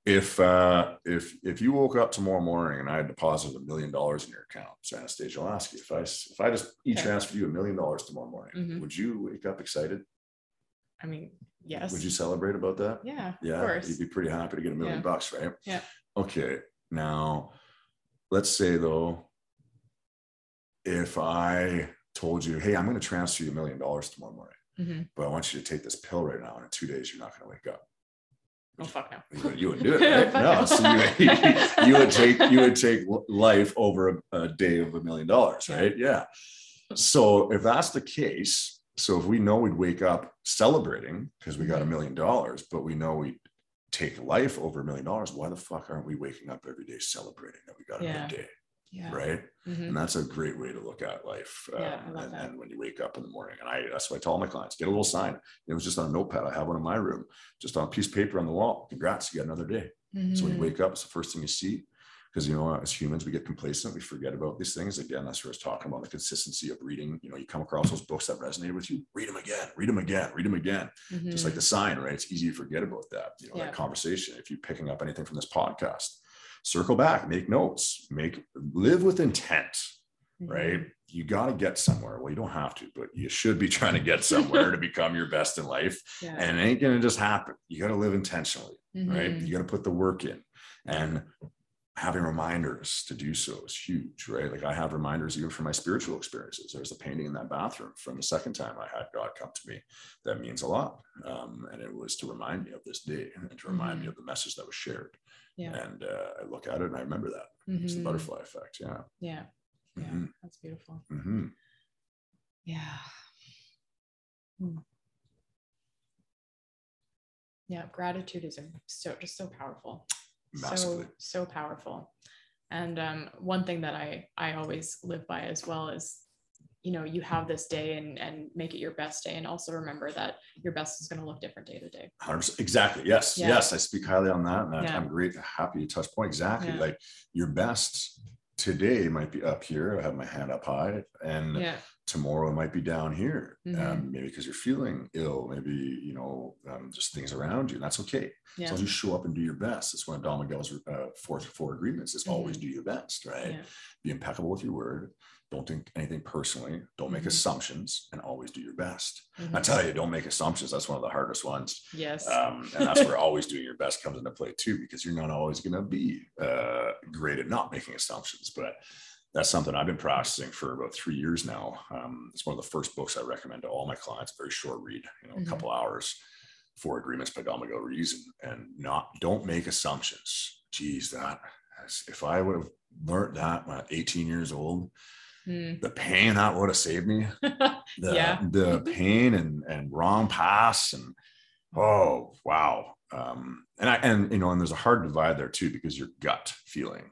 if uh, if if you woke up tomorrow morning and I had deposited a million dollars in your account, so Anastasia, I'll ask you if I if I just e-transfer you a million dollars tomorrow morning, mm-hmm. would you wake up excited? I mean, yes. Would you celebrate about that? Yeah, yeah. You'd be pretty happy to get a million yeah. bucks, right? Yeah. Okay. Now, let's say though, if I told you, hey, I'm going to transfer you a million dollars tomorrow morning, mm-hmm. but I want you to take this pill right now, and in two days you're not going to wake up Oh fuck no. You, wouldn't do it, right? no. So you, you, would take you would take life over a, a day of a million dollars, right? Yeah. So if that's the case, so if we know we'd wake up celebrating because we got a mm-hmm. million dollars, but we know we take life over a million dollars, why the fuck aren't we waking up every day celebrating that we got a yeah. new day? Yeah. right mm-hmm. and that's a great way to look at life yeah, um, and, and, when you wake up in the morning and i that's what i tell all my clients get a little sign it was just on a notepad i have one in my room just on a piece of paper on the wall congrats you got another day mm-hmm. so when you mm-hmm. wake up it's the first thing you see because you know as humans we get complacent we forget about these things again that's where i was talking about the consistency of reading you know you come across those books that resonate with you read them again read them again read them again mm-hmm. just like mm-hmm. the sign right it's easy to forget about that you know yeah. that conversation if you're picking up anything from this podcast circle back, make notes, make live with intent, mm-hmm. right? You got to get somewhere. Well, you don't have to, but you should be trying to get somewhere to become your best in life. Yeah. And it ain't going to just happen. You got to live intentionally, mm-hmm. right? You got to put the work in. And having reminders to do so is huge, right? Like I have reminders even for my spiritual experiences. There's a painting in that bathroom from the second time I had God come to me. That means a lot. Um, and it was to remind me of this day and to remind mm-hmm. me of the message that was shared. Yeah. And uh, I look at it and I remember that. Mm-hmm. It's the mm-hmm. butterfly effect. Yeah. Yeah. Yeah. Mm-hmm. That's beautiful. Mm-hmm. Yeah. Hmm. Yeah. Gratitude is so just so powerful. Massively. So so powerful. And um, one thing that I I always live by as well is you know you have this day and and make it your best day and also remember that your best is going to look different day to day exactly yes yeah. yes i speak highly on that and yeah. i'm great happy to touch point exactly yeah. like your best today might be up here i have my hand up high and tomorrow it might be down here mm-hmm. um, maybe because you're feeling ill maybe you know um, just things around you and that's okay yeah. as you show up and do your best it's one of don miguel's uh, four four agreements is mm-hmm. always do your best right be impeccable with your word don't think anything personally don't make mm-hmm. assumptions and always do your best mm-hmm. i tell you don't make assumptions that's one of the hardest ones yes um, and that's where always doing your best comes into play too because you're not always going to be uh, great at not making assumptions but that's something I've been practicing for about three years now. Um, it's one of the first books I recommend to all my clients. Very short read, you know, mm-hmm. a couple hours. Four agreements by Miguel Ruiz, and not don't make assumptions. Geez, that if I would have learned that when 18 years old, mm. the pain that would have saved me. the, yeah. the pain and and wrong pass and oh wow. Um, and I and you know, and there's a hard divide there too because your gut feeling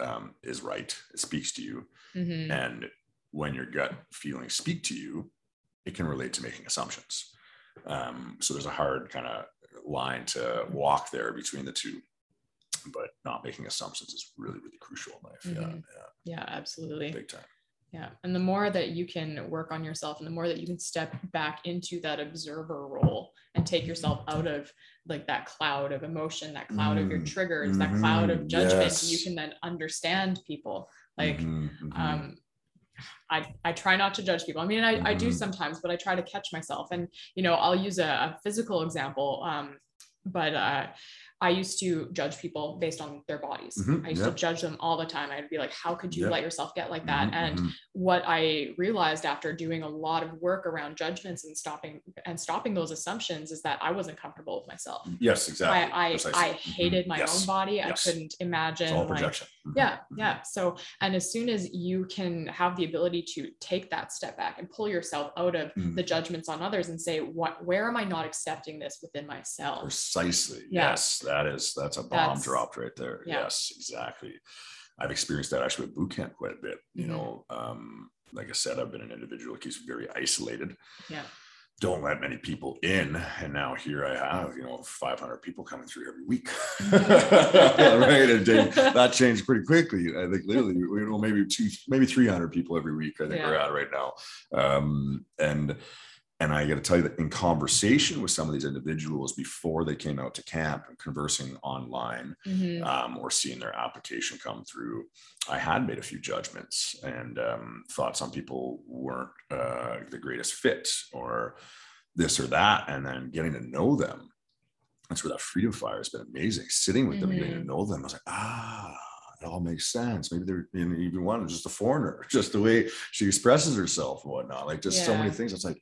um, is right. It speaks to you. Mm-hmm. And when your gut feelings speak to you, it can relate to making assumptions. Um, so there's a hard kind of line to walk there between the two. But not making assumptions is really, really crucial in life. Mm-hmm. Yeah, yeah. Yeah, absolutely. Big time. Yeah. And the more that you can work on yourself and the more that you can step back into that observer role and take yourself out of like that cloud of emotion, that cloud mm, of your mm, triggers, mm-hmm, that cloud of judgment, yes. you can then understand people. Like, mm-hmm, mm-hmm. um, I, I try not to judge people. I mean, I, mm-hmm. I do mm-hmm. sometimes, but I try to catch myself. And, you know, I'll use a, a physical example. Um, but uh, I used to judge people based on their bodies. Mm-hmm, I used to judge them all the time. I'd be like, how could you let yourself get like that? Mm-hmm, and mm-hmm. what I realized after doing a lot of work around judgments and stopping and stopping those assumptions is that I wasn't comfortable with myself. Yes, exactly. I I, I mm-hmm. hated my yes. own body. Yes. I couldn't imagine like, mm-hmm, yeah, mm-hmm. yeah. So and as soon as you can have the ability to take that step back and pull yourself out of the judgments on others and say, what where am I not accepting this within myself? Precisely. Yeah. Yes that is that's a bomb that's, dropped right there. Yeah. Yes, exactly. I've experienced that actually with boot camp quite a bit. You mm-hmm. know, um, like I said, I've been an individual who's very isolated. Yeah. Don't let many people in, and now here I have, you know, 500 people coming through every week, mm-hmm. right? And that changed pretty quickly. I think literally, you know, maybe two, maybe 300 people every week. I think yeah. we're at right now, um, and and I got to tell you that in conversation with some of these individuals before they came out to camp and conversing online mm-hmm. um, or seeing their application come through, I had made a few judgments and um, thought some people weren't uh, the greatest fit or this or that. And then getting to know them. That's where that freedom fire has been amazing. Sitting with mm-hmm. them getting to mm-hmm. know them. I was like, ah, it all makes sense. Maybe they're even one just a foreigner, just the way she expresses herself and whatnot. Like just yeah. so many things. It's like,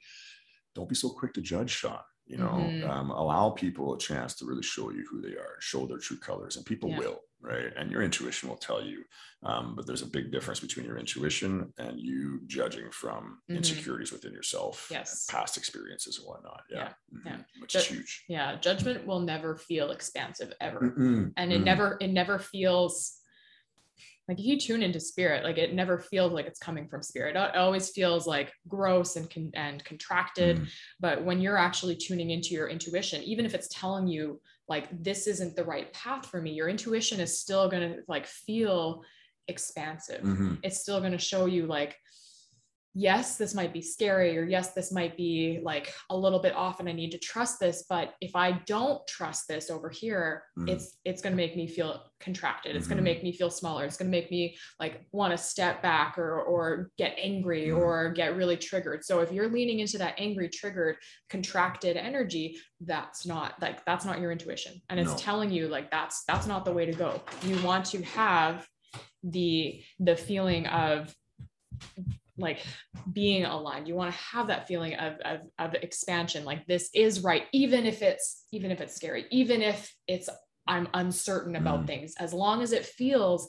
don't be so quick to judge Sean. You know, mm-hmm. um, allow people a chance to really show you who they are, show their true colors, and people yeah. will, right? And your intuition will tell you. Um, but there's a big difference between your intuition and you judging from mm-hmm. insecurities within yourself, yes, past experiences and whatnot. Yeah, yeah, mm-hmm. yeah. which Ju- is huge. Yeah, judgment will never feel expansive ever, Mm-mm. and it mm. never it never feels like if you tune into spirit like it never feels like it's coming from spirit it always feels like gross and con- and contracted mm. but when you're actually tuning into your intuition even if it's telling you like this isn't the right path for me your intuition is still going to like feel expansive mm-hmm. it's still going to show you like yes, this might be scary, or yes, this might be like a little bit off and I need to trust this. But if I don't trust this over here, mm-hmm. it's it's gonna make me feel contracted. It's mm-hmm. gonna make me feel smaller. It's gonna make me like want to step back or or get angry mm-hmm. or get really triggered. So if you're leaning into that angry, triggered, contracted energy, that's not like that's not your intuition. And it's no. telling you like that's that's not the way to go. You want to have the the feeling of like being aligned you want to have that feeling of, of, of expansion like this is right even if it's even if it's scary even if it's i'm uncertain about mm. things as long as it feels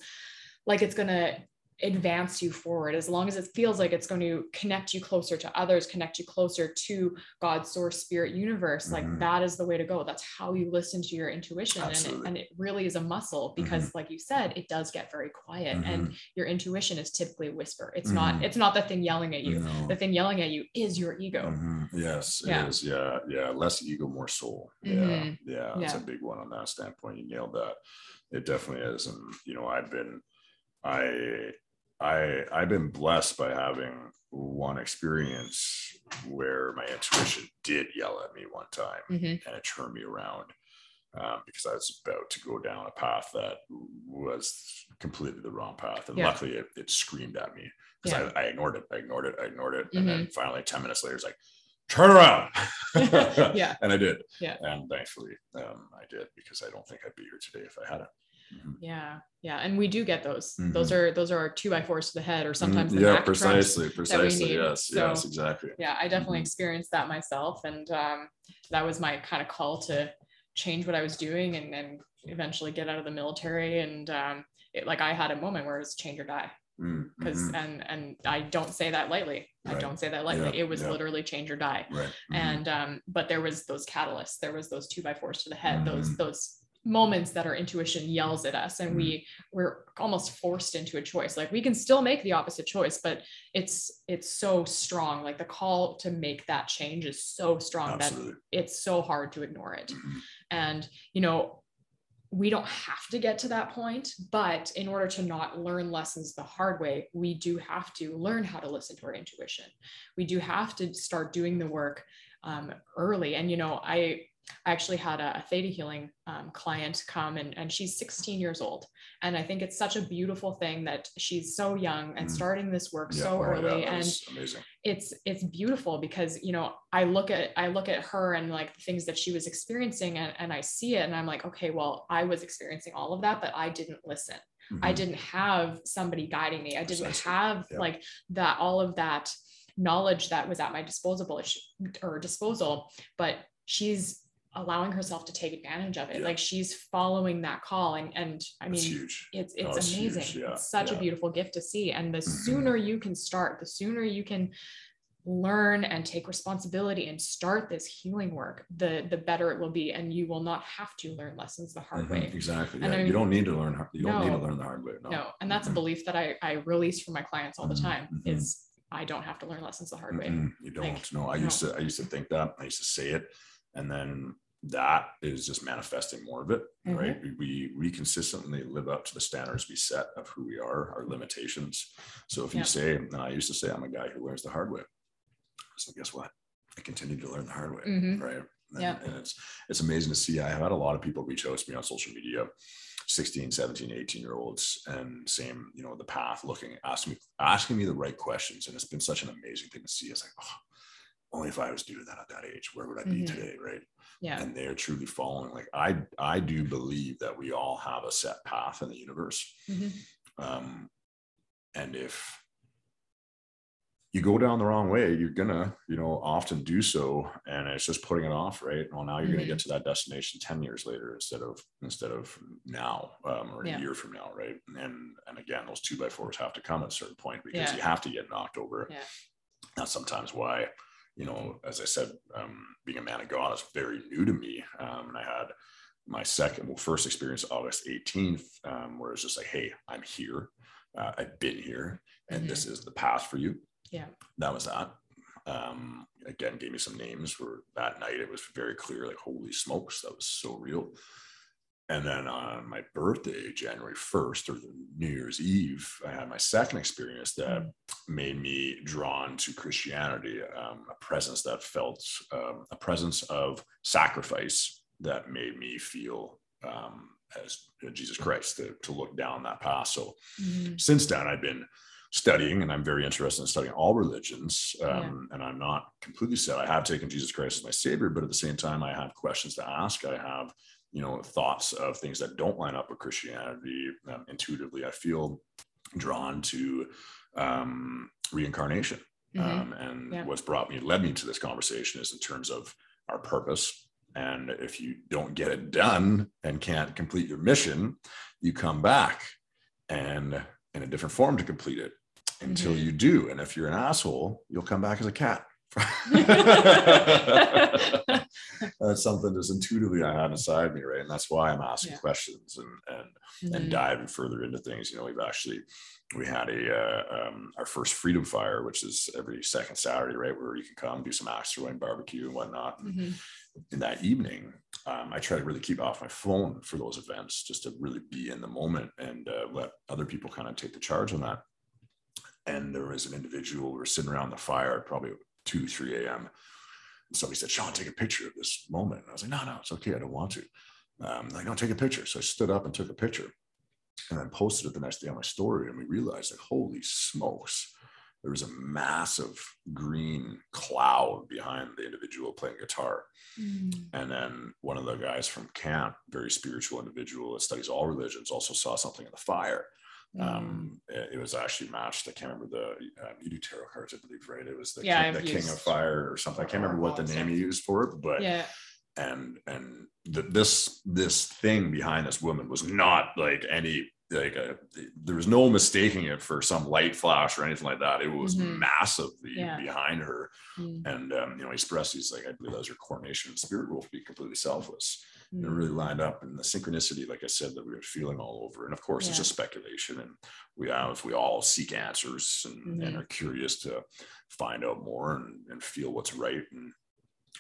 like it's going to advance you forward as long as it feels like it's going to connect you closer to others connect you closer to god source spirit universe like mm-hmm. that is the way to go that's how you listen to your intuition and it, and it really is a muscle because mm-hmm. like you said it does get very quiet mm-hmm. and your intuition is typically a whisper it's not mm-hmm. it's not the thing yelling at you no. the thing yelling at you is your ego mm-hmm. yes yeah. is. yeah yeah less ego more soul yeah mm-hmm. yeah that's yeah. a big one on that standpoint you nailed that it definitely is and you know i've been I I I've been blessed by having one experience where my intuition did yell at me one time mm-hmm. and it turned me around um, because I was about to go down a path that was completely the wrong path. And yeah. luckily it, it, screamed at me because yeah. I, I, ignored it. I ignored it. I ignored it. Mm-hmm. And then mm-hmm. finally 10 minutes later, it's like, turn around. yeah. And I did. Yeah. And thankfully um, I did because I don't think I'd be here today if I hadn't. Mm-hmm. Yeah, yeah, and we do get those. Mm-hmm. Those are those are our two by fours to the head, or mm-hmm. sometimes mm-hmm. yeah, precisely, precisely. Yes, so, yes, exactly. Yeah, I definitely mm-hmm. experienced that myself, and um, that was my kind of call to change what I was doing, and then eventually get out of the military. And um, it, like I had a moment where it was change or die, because mm-hmm. and and I don't say that lightly. Right. I don't say that lightly. It was literally change or die. Right. And um, but there was those catalysts. There was those two by fours to the head. Those those moments that our intuition yells at us and we mm-hmm. we're almost forced into a choice like we can still make the opposite choice but it's it's so strong like the call to make that change is so strong Absolutely. that it's so hard to ignore it mm-hmm. and you know we don't have to get to that point but in order to not learn lessons the hard way we do have to learn how to listen to our intuition we do have to start doing the work um, early and you know i I actually had a, a theta healing um, client come and, and she's 16 years old. And I think it's such a beautiful thing that she's so young and mm. starting this work yeah, so oh, early. Yeah, and amazing. it's, it's beautiful because, you know, I look at, I look at her and like the things that she was experiencing and, and I see it and I'm like, okay, well, I was experiencing all of that, but I didn't listen. Mm-hmm. I didn't have somebody guiding me. I didn't Precisely. have like that, all of that knowledge that was at my disposable or disposal, but she's allowing herself to take advantage of it. Yeah. Like she's following that call. And, and I mean, it's, it's, no, amazing. Yeah. It's such yeah. a beautiful gift to see. And the mm-hmm. sooner you can start, the sooner you can learn and take responsibility and start this healing work, the, the better it will be. And you will not have to learn lessons the hard mm-hmm. way. Exactly. And I mean, you don't need to learn, you don't no, need to learn the hard way. No. no. And that's mm-hmm. a belief that I, I release from my clients all the mm-hmm. time mm-hmm. is I don't have to learn lessons the hard way. You don't. Like, no, I used to, I used to think that I used to say it and then that is just manifesting more of it mm-hmm. right we we consistently live up to the standards we set of who we are our limitations. So if you say and i used to say i'm a guy who learns the hard way. So guess what? I continue to learn the hard way mm-hmm. right? And, yeah. and it's it's amazing to see. I have had a lot of people reach out to me on social media 16 17 18 year olds and same you know the path looking asking me asking me the right questions. And it's been such an amazing thing to see. It's like oh only if I was doing that at that age, where would I be mm-hmm. today? Right. Yeah. And they're truly following. Like I, I do believe that we all have a set path in the universe. Mm-hmm. Um, and if you go down the wrong way, you're gonna, you know, often do so, and it's just putting it off, right? Well, now you're mm-hmm. gonna get to that destination ten years later instead of instead of now um, or yeah. a year from now, right? And and again, those two by fours have to come at a certain point because yeah. you have to get knocked over. Yeah. That's sometimes why you know, as I said, um, being a man of God is very new to me. Um, and I had my second, well, first experience August 18th, um, where it's just like, hey, I'm here. Uh, I've been here, and mm-hmm. this is the path for you. Yeah. That was that. Um, again, gave me some names where that night it was very clear, like, holy smokes, that was so real. And then on my birthday, January 1st or New Year's Eve, I had my second experience that mm. made me drawn to Christianity, um, a presence that felt um, a presence of sacrifice that made me feel um, as Jesus Christ to, to look down that path. So mm-hmm. since then, I've been studying and I'm very interested in studying all religions. Um, yeah. And I'm not completely set. I have taken Jesus Christ as my savior, but at the same time, I have questions to ask. I have, you know, thoughts of things that don't line up with Christianity um, intuitively. I feel drawn to um, reincarnation. Mm-hmm. Um, and yeah. what's brought me, led me to this conversation is in terms of our purpose. And if you don't get it done and can't complete your mission, you come back and in a different form to complete it until mm-hmm. you do. And if you're an asshole, you'll come back as a cat. that's something that's intuitively I have inside me, right? And that's why I'm asking yeah. questions and and mm-hmm. and diving further into things. You know, we've actually we had a uh, um, our first freedom fire, which is every second Saturday, right, where you can come do some axe throwing, barbecue, and whatnot. And mm-hmm. in that evening, um, I try to really keep off my phone for those events, just to really be in the moment and uh, let other people kind of take the charge on that. And there was an individual we were sitting around the fire, probably two, three a.m. And somebody said, "Sean, take a picture of this moment." And I was like, "No, no, it's okay. I don't want to." Um, like, "No, take a picture." So I stood up and took a picture and then posted it the next day on my story. And we realized that holy smokes, there was a massive green cloud behind the individual playing guitar. Mm. And then one of the guys from camp, very spiritual individual that studies all religions, also saw something in the fire. Mm. Um, it, it, was actually matched. I can't remember the uh, you do tarot cards, I believe, right? It was the, yeah, king, the king of fire or something. I can't remember what the name you used for it, but yeah and and the, this this thing behind this woman was not like any like a, there was no mistaking it for some light flash or anything like that. It was mm-hmm. massively yeah. behind her, mm-hmm. and um, you know, expressed these like I believe that was her coronation spirit will be completely selfless. And it really lined up, and the synchronicity, like I said, that we were feeling all over. And of course, yeah. it's just speculation, and we have we all seek answers and, and mm-hmm. are curious to find out more and, and feel what's right and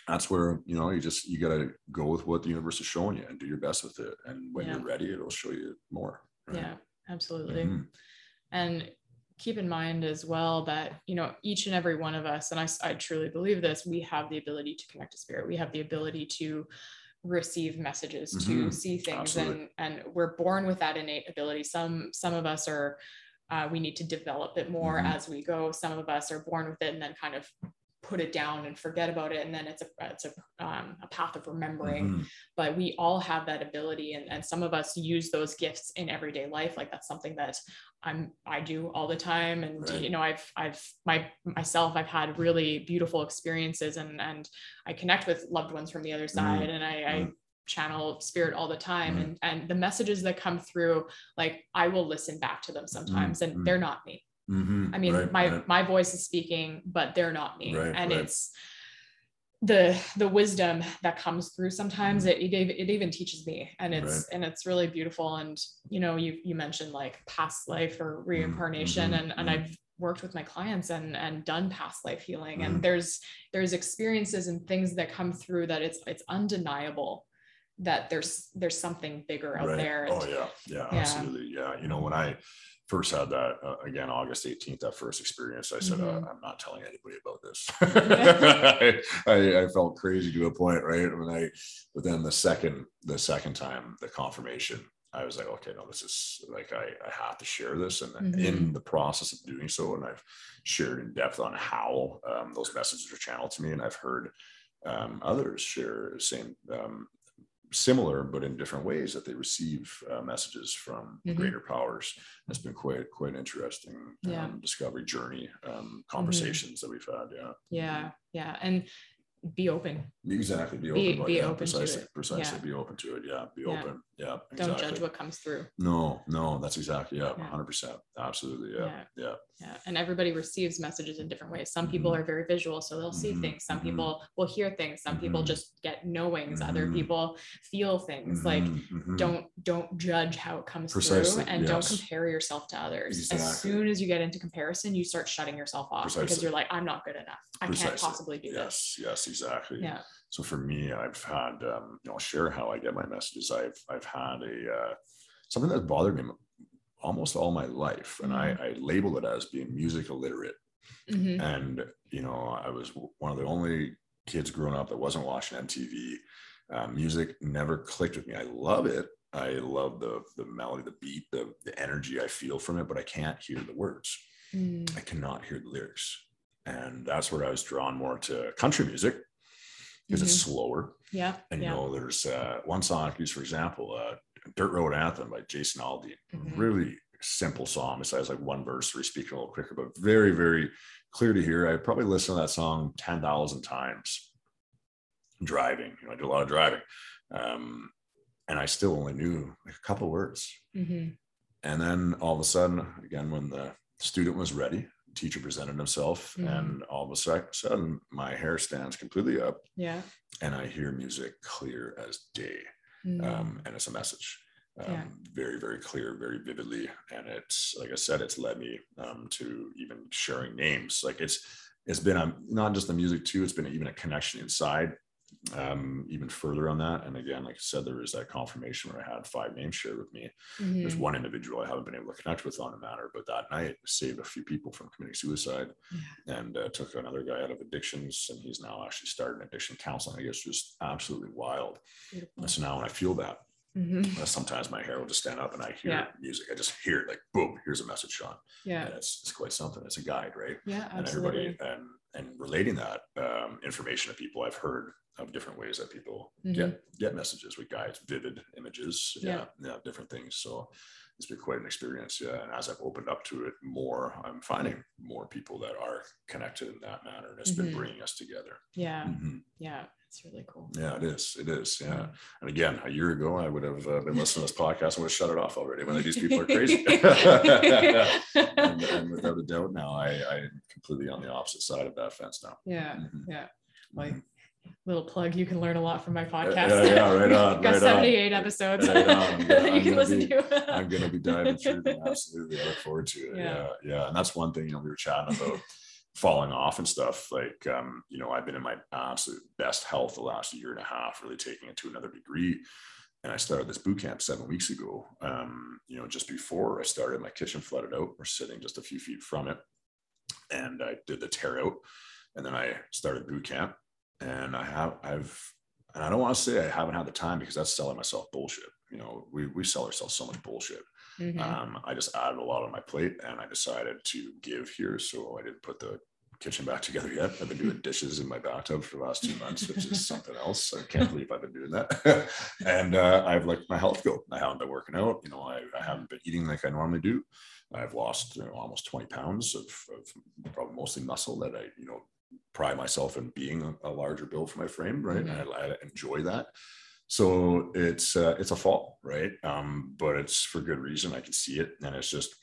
that's where you know you just you got to go with what the universe is showing you and do your best with it and when yeah. you're ready it'll show you more right? yeah absolutely mm-hmm. and keep in mind as well that you know each and every one of us and I, I truly believe this we have the ability to connect to spirit we have the ability to receive messages mm-hmm. to see things and and we're born with that innate ability some some of us are uh, we need to develop it more mm-hmm. as we go some of us are born with it and then kind of put it down and forget about it and then it's a it's a, um, a path of remembering mm-hmm. but we all have that ability and, and some of us use those gifts in everyday life like that's something that i'm i do all the time and right. you know i've i've my myself i've had really beautiful experiences and and i connect with loved ones from the other mm-hmm. side mm-hmm. and i, I mm-hmm. channel spirit all the time mm-hmm. and and the messages that come through like i will listen back to them sometimes and they're not me Mm-hmm, I mean, right, my right. my voice is speaking, but they're not me, and it's the the wisdom that comes through sometimes mm-hmm. it, it it even teaches me and it's and it's really beautiful. And you know you you mentioned like past life or reincarnation mm-hmm, and and mm-hmm. I've worked with my clients and and done past life healing and mm-hmm. there's there's experiences and things that come through that it's it's undeniable that there's there's something bigger out there. And, oh yeah, yeah yeah. absolutely. Yeah you know when I first had that uh, again august 18th that first experience i said uh, mm-hmm. uh, i'm not telling anybody about this I, I, I, felt crazy to a point right when i but then the second the second time the confirmation i was like okay no this is like i, I have to share this and mm-hmm. in the process of doing so and i've shared in depth on how um, those messages are channeled to me and i've heard um, others share the same um, similar but in different ways that they receive uh, messages from mm-hmm. greater powers it's been quite quite an interesting yeah. um, discovery journey um, mm-hmm. conversations mm-hmm. that we've had yeah yeah yeah and be open. Exactly. Be open. Be, be yeah, open precisely. Precisely. Yeah. Be open to it. Yeah. Be yeah. open. Yeah. Exactly. Don't judge what comes through. No, no, that's exactly. Yeah. hundred percent. Absolutely. Yeah. yeah. And everybody receives messages in different ways. Some people mm-hmm. are very visual, so they'll see mm-hmm. things. Some mm-hmm. people will hear things. Some people just get knowings. Other people feel things. Like don't, don't judge how it comes precisely. through and yes. don't compare yourself to others. Exactly. As soon as you get into comparison, you start shutting yourself off precisely. because you're like, I'm not good enough. I precisely. can't possibly do yes. this. Yes. yes, Exactly. Yeah. So for me, I've had, um, I'll share how I get my messages. I've, I've had a, uh, something that bothered me almost all my life. And I, Mm-hmm. I label it as being music illiterate. Mhm. And, you know, I was one of the only kids growing up that wasn't watching MTV. Uh, music never clicked with me. I love it. I love the the melody, the beat, the the energy I feel from it, but I can't hear the words. Mm. I cannot hear the lyrics. And that's where I was drawn more to country music because it's slower. Yeah. And Mm-hmm. yeah. you know, there's uh, one song I use, for example, uh, Dirt Road Anthem by Jason Aldean. Mhm. Really simple song. Besides like one verse, he's speaking a little quicker, but very, very clear to hear. I probably listened to that song 10,000 times driving. You know, I do a lot of driving. Um, and I still only knew like a couple words. Mhm. And then all of a sudden, again, when the student was ready, teacher presented himself, Mhm. and all of a sudden, my hair stands completely up, Yeah. and I hear music clear as day, Mm. um, and it's a message. Um, Yeah. Very, very clear, very vividly, and it's like I said, it's led me um, to even sharing names. Like it's it's been a, not just the music too; it's been even a connection inside, um, even further on that. And again, like I said, there was that confirmation where I had five names shared with me. There's Mhm. one individual I haven't been able to connect with on the matter, but that night saved a few people from committing suicide and uh, took another guy out of addictions. And he's now actually starting addiction counseling. I guess just absolutely wild. Beautiful. And so now when I feel that, Mhm. uh, sometimes my hair will just stand up and I hear Yeah. music. I just hear it like, boom, here's a message, Sean. Yeah. And it's, it's quite something. It's a guide, right? Yeah. and everybody and and relating that um, information to people i've heard of different ways that people Mm-hmm. get get messages with guides vivid images yeah, Yeah. yeah different things so it's been quite an experience yeah and as i've opened up to it more i'm finding more people that are connected in that manner and it's been Mhm. bringing us together Yeah. Mhm. Yeah. It's really cool. yeah it is it is yeah and again a year ago i would have uh, been listening to this podcast and would have shut it off already when these people are crazy and, and without a doubt now I, i'm completely on the opposite side of that fence now yeah. Mhm. Yeah. Like little plug, you can learn a lot from my podcast. yeah, yeah, right on, Got right on. 78 episodes Right on. Gonna- you I'm can gonna listen be- to. I'm going to be diving through them. Absolutely. I look forward to it. Yeah. Yeah. Yeah. And that's one thing, you know, we were chatting about falling off and stuff. Like, um, you know, I've been in my absolute best health the last year and a half, really taking it to another degree. And I started this boot camp seven weeks ago. Um, you know, just before I started, my kitchen flooded out. We're sitting just a few feet from it. And I did the tear out. And then I started boot camp. And I have, I've, and I don't want to say I haven't had the time because that's selling myself bullshit. You know, we, we sell ourselves so much bullshit. Mhm. Um, I just added a lot on my plate and I decided to give here. So I didn't put the kitchen back together yet. I've been doing dishes in my bathtub for the last two months, which is something else. I can't believe I've been doing that. and uh, I've let my health go. I haven't been working out. You know, I, I haven't been eating like I normally do. I've lost you know, almost 20 pounds of, of probably mostly muscle that I, you know, pride myself in being a, larger build for my frame, right? Mhm. I, I enjoy that. So it's uh, it's a fall, right? Um, but it's for good reason. I can see it, and it's just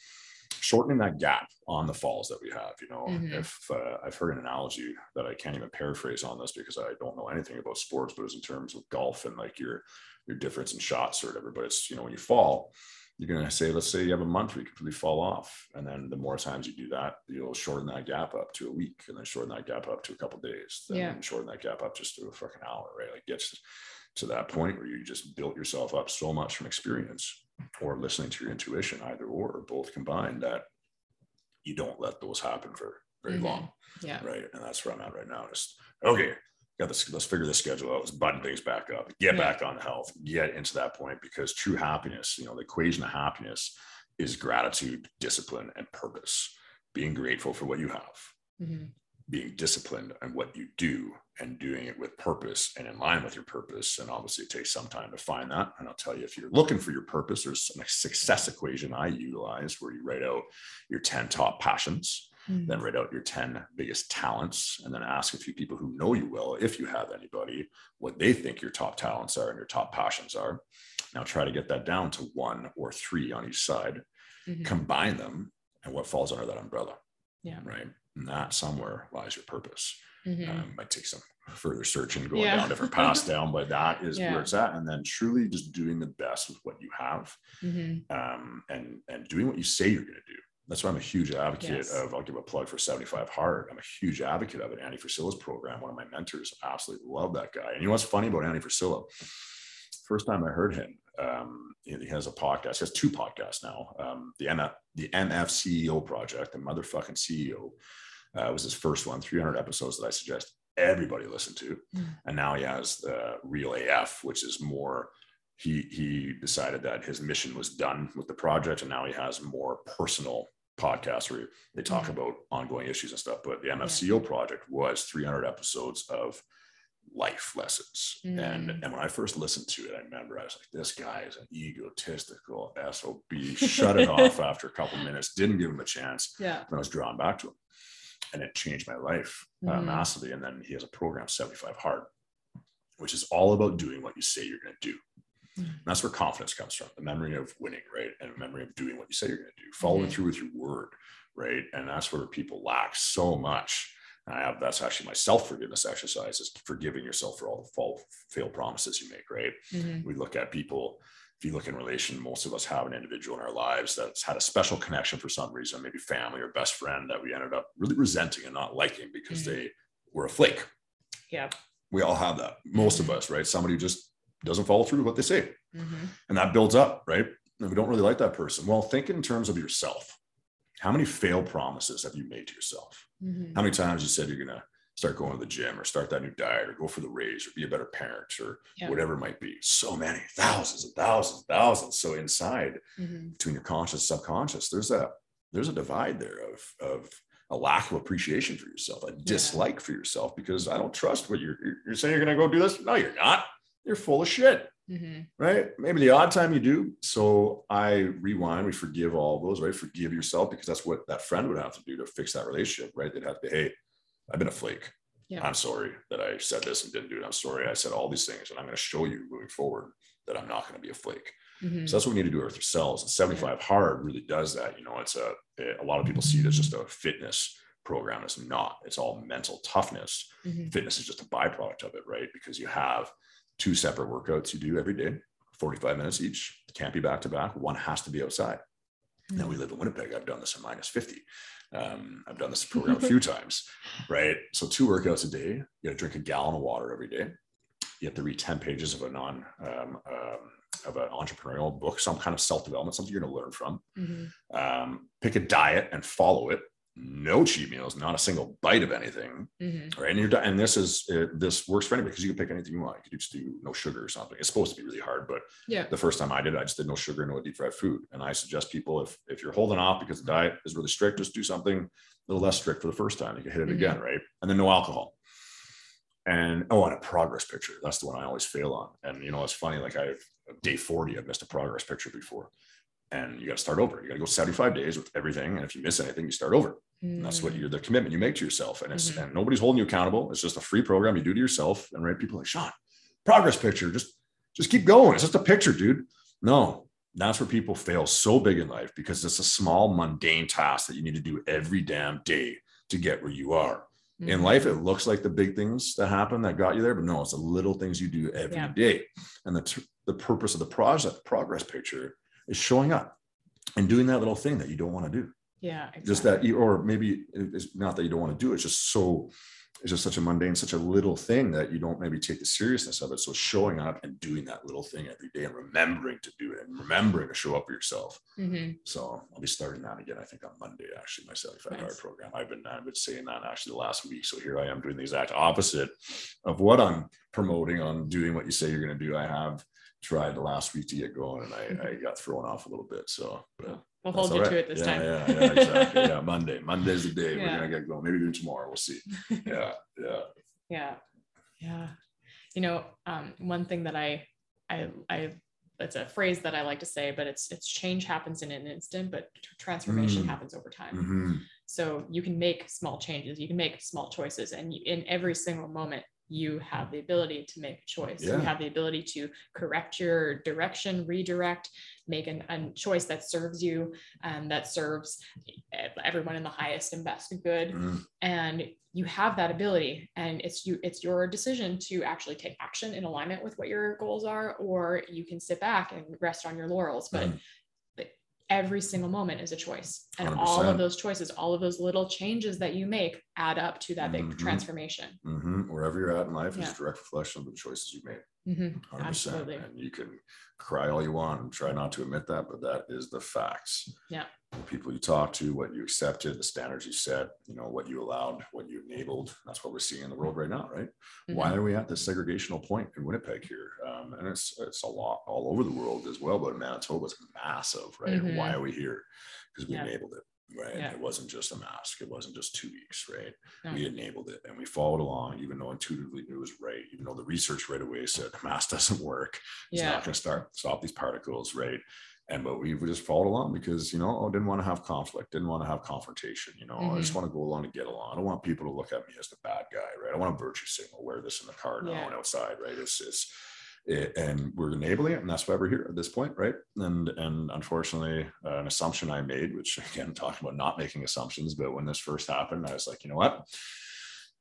shortening that gap on the falls that we have. You know, Mhm. if uh, I've heard an analogy that I can't even paraphrase on this because I don't know anything about sports, but it's in terms of golf and like your your difference in shots or whatever. But it's you know when you fall, you're going to say, let's say you have a month where you completely fall off. And then the more times you do that, you'll shorten that gap up to a week and then shorten that gap up to a couple days. Then Yeah. shorten that gap up just to a fucking hour, right? Like gets to that point where you just built yourself up so much from experience or listening to your intuition, either or, or both combined, that you don't let those happen for very Mhm. long. Yeah. Right. And that's where I'm at right now. Just okay, got this, let's figure this schedule out. Let's button things back up, get Yeah. back on health, get into that point because true happiness, you know, the equation of happiness is gratitude, discipline, and purpose. Being grateful for what you have, Mhm. being disciplined on what you do and doing it with purpose and in line with your purpose. And obviously, it takes some time to find that. And I'll tell you, if you're looking for your purpose, there's a success equation I utilize where you write out your 10 top passions, Mhm. then write out your 10 biggest talents, and then ask a few people who know you well, if you have anybody, what they think your top talents are and your top passions are. Now try to get that down to one or three on each side, Mhm. combine them, and what falls under that umbrella, Yeah. right? And that somewhere lies your purpose. Mhm. Um, might take some further searching, going Yeah. down different paths down, but that is Yeah. where it's at. And then truly just doing the best with what you have Mhm. um, and and doing what you say you're going to do. That's why I'm a huge advocate Yes. of. I'll give a plug for 75 Hard. I'm a huge advocate of it. Andy Frisella's program, one of my mentors, absolutely love that guy. And you know what's funny about Andy Frisella? First time I heard him, um, he has a podcast. He has two podcasts now. Um, the MF, the MF CEO project, the motherfucking CEO, uh, was his first one. 300 episodes that I suggest everybody listen to. Mm. And now he has the Real AF, which is more. He he decided that his mission was done with the project, and now he has more personal podcasts where they talk Mhm. about ongoing issues and stuff. But the MFCEO project was 300 episodes of life lessons. And Mm. and when I first listened to it, I remember I was like, this guy is an egotistical SOB. Shut it off after a couple minutes, didn't give him a chance. Yeah. And I was drawn back to him. And it changed my life uh, Mhm. massively. And then he has a program, 75 Hard, which is all about doing what you say you're going to do. Mhm. And that's where confidence comes from the memory of winning, right? And the memory of doing what you say you're going to do, following Mhm. through with your word, right? And that's where people lack so much. And I have that's actually my self forgiveness exercise is forgiving yourself for all the fall, failed promises you make, right? Mhm. we look at people if you look in relation most of us have an individual in our lives that's had a special connection for some reason maybe family or best friend that we ended up really resenting and not liking because Mhm. they were a flake Yeah. we all have that most of Mhm. us right somebody who just doesn't follow through with what they say Mhm. and that builds up right and we don't really like that person well think in terms of yourself how many failed promises have you made to yourself Mhm. how many times you said you're going to start going to the gym or start that new diet or go for the raise or be a better parent or Yeah. whatever it might be. So many thousands and thousands and thousands. So inside Mhm. between your conscious subconscious, there's a there's a divide there of of a lack of appreciation for yourself, a dislike for yourself because I don't trust what you're you're- you're saying you're going to go do this. No, you're not. You're full of shit Mhm. right? Maybe the odd time you do. So I rewind, we forgive all those, right? Forgive yourself because that's what that friend would have to do to fix that relationship, right? They'd have to, hey, I've been a flake. Yeah. I'm sorry that I said this and didn't do it. I'm sorry I said all these things, and I'm going to show you moving forward that I'm not going to be a flake. Mhm. So that's what we need to do with ourselves. And 75 hard really does that. You know, it's a a lot of people see it as just a fitness program. It's not. It's all mental toughness Mhm. fitness is just a byproduct of it, right? Because you have two separate workouts you do every day, 45 minutes each. Can't be back to back. One has to be outside. Now we live in Winnipeg. I've done this in minus 50. Um, I've done this program a few times, right? So two workouts a day. You got to drink a gallon of water every day. You have to read 10 pages of a non um, um, of an entrepreneurial book, some kind of self-development, something you're going to learn from. Mhm. Um, pick a diet and follow it. No cheat meals, not a single bite of anything Mhm. right? And you're done. And this is uh, this works for anybody because you can pick anything you want. You could just do no sugar or something. It's supposed to be really hard, but Yeah. the first time I did, it, I just did no sugar, no deep fried food. And I suggest people if if you're holding off because the diet is really strict, just do something a little less strict for the first time. You can hit it Mhm. again, right? And then no alcohol. And oh, and a progress picture. That's the one I always fail on. And you know, it's funny. Like I've day 40, I've missed a progress picture before. And you got to start over. You got to go 75 days with everything. And if you miss anything, you start over. And that's what you're the commitment you make to yourself. And it's Mhm. and nobody's holding you accountable. It's just a free program you do to yourself. And right, people are like, Sean, progress picture, just just keep going. It's just a picture, dude. No, that's where people fail so big in life because it's a small, mundane task that you need to do every damn day to get where you are. In Mhm. life, it looks like the big things that happen that got you there, but no, it's the little things you do every day. Yeah. And the, t- the purpose of the project progress picture is showing up and doing that little thing that you don't want to do Yeah. just that you or maybe it's not that you don't want to do it, it's just so it's just such a mundane such a little thing that you don't maybe take the seriousness of it so showing up and doing that little thing every day and remembering to do it and remembering to show up for yourself Mhm. so i'll be starting that again i think on monday actually my 75 Hard Nice. program i've been i've been saying that actually the last week so here i am doing the exact opposite of what i'm promoting on doing what you say you're going to do i have tried the last week to get going and i, I got thrown off a little bit so but We'll hold you all to it this yeah, time. Yeah, yeah, exactly. yeah, Monday. Monday's the day Yeah. we're gonna get going. Maybe even tomorrow. We'll see. Yeah, yeah. yeah yeah you know um, one thing that i i i it's a phrase that i like to say but it's it's change happens in an instant but tr- transformation Mm. happens over time Mhm. so you can make small changes you can make small choices and you, in every single moment you have the ability to make a choice you have the ability to correct your direction redirect make an, a choice that serves you and that serves everyone in the highest and best good Mhm. and you have that ability and it's you it's your decision to actually take action in alignment with what your goals are or you can sit back and rest on your laurels but Mhm. Every single moment is a choice and all 100%. of those choices all of those little changes that you make add up to that big Mhm. transformation hmm Wherever you're at in life is Yeah. a direct reflection of the choices you made. Mhm. 100%. Absolutely. And you can cry all you want and try not to admit that, but that is the facts. Yeah. The people you talk to, what you accepted, the standards you set, you know, what you allowed, what you enabled. That's what we're seeing in the world right now, right? Why Mhm. are we at this segregational point in Winnipeg here? Um, and it's it's a lot all over the world as well, but Manitoba is massive, right? Mhm. Why are we here? Because we Yeah. enabled it, right? Yeah. It wasn't just a mask. It wasn't just two weeks, right? No. We enabled it and we followed along, even though intuitively knew it was right, even though the research right away said the mask doesn't work. It's yeah not going to start stop these particles, right? And but we just followed along because you know, I didn't want to have conflict, didn't want to have confrontation. You know, I Mm-hmm. just want to go along and get along. I don't want people to look at me as the bad guy, right? I want a virtue signal, wear this in the car now Yeah. and outside, right? It's it's it, and we're enabling it, and that's why we're here at this point, right? And and unfortunately, uh, an assumption I made, which again, talking about not making assumptions, but when this first happened, I was like, you know what,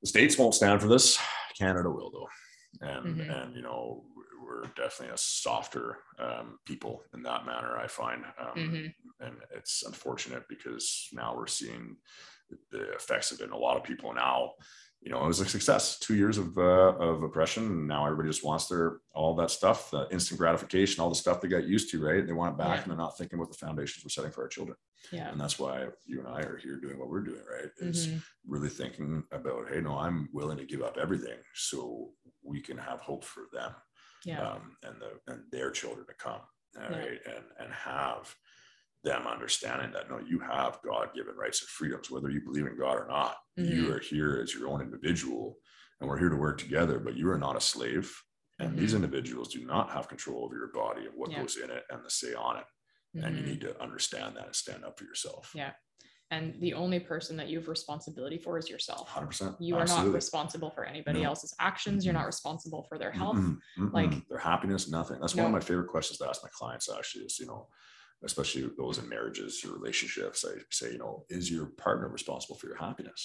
the states won't stand for this, Canada will though, and Mhm. and you know we're definitely a softer um, people in that manner. I find, um, Mhm. and it's unfortunate because now we're seeing the effects of it. And a lot of people now, you know, it was a success. Two years of uh, of oppression, and now everybody just wants their all that stuff, the instant gratification, all the stuff they got used to, right? They want it back, Yeah. and they're not thinking about the foundations we're setting for our children. yeah And that's why you and I are here doing what we're doing, right? Is Mhm. really thinking about, hey, no, I'm willing to give up everything so we can have hope for them yeah um, and the and their children to come, all Yeah. right, and and have them understanding that no, you have God-given rights and freedoms, whether you believe in God or not. You Mhm. are here as your own individual, and we're here to work together. But you are not a slave, and these individuals do not have control over your body and what Mm-hmm. Yeah. goes in it and the say on it. And you Mhm. need to understand that and stand up for yourself. Yeah. And the only person that you have responsibility for is yourself 100%. you are not responsible for anybody No. else's actions you're not responsible for their health Mm-mm, mm-mm. like- their happiness, nothing. That's one of my favorite questions to ask my clients. Actually, is you know, especially those in marriages or relationships. I say, you know, is your partner responsible for your happiness?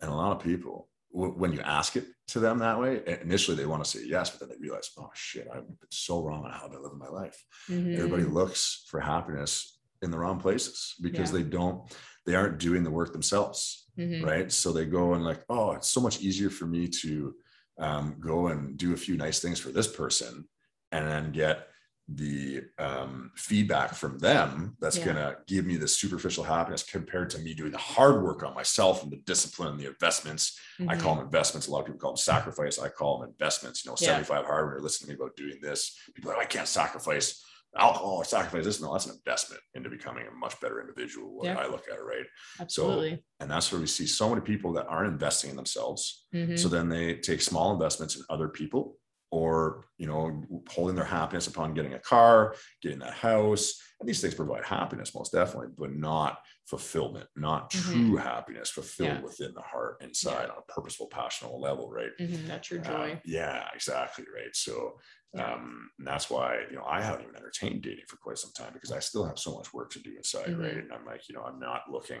And a lot of people, when you ask it to them that way, initially they want to say yes, but then they realize, oh shit, I've been so wrong on how to live my life. Everybody Mhm. looks for happiness in the wrong places because Yeah. they don't, they aren't doing the work themselves Mhm. right? So they go and like, oh, it's so much easier for me to um, go and do a few nice things for this person, and then get the um, feedback from them that's Yeah. gonna give me the superficial happiness compared to me doing the hard work on myself and the discipline and the investments. I Mhm. call them investments. A lot of people call them sacrifice. I call them investments. You know, Yeah. 75 hard when you're listening to me about doing this. People are like, I can't sacrifice alcohol or sacrifice this. No, that's an investment into becoming a much better individual. Yeah. I look at it, right? absolutely And that's where we see so many people that aren't investing in themselves. Mhm. So then they take small investments in other people or, you know, holding their happiness upon getting a car, getting that house. And these things provide happiness, most definitely, but not fulfillment, not Mhm. true happiness fulfilled Yeah. within the heart inside on a purposeful, passionate level, right? Mhm. your true Uh, joy yeah, exactly. Right. So Yeah. um, and that's why, you know, I haven't even entertained dating for quite some time because I still have so much work to do inside. Mhm. Right. And I'm like, you know, I'm not looking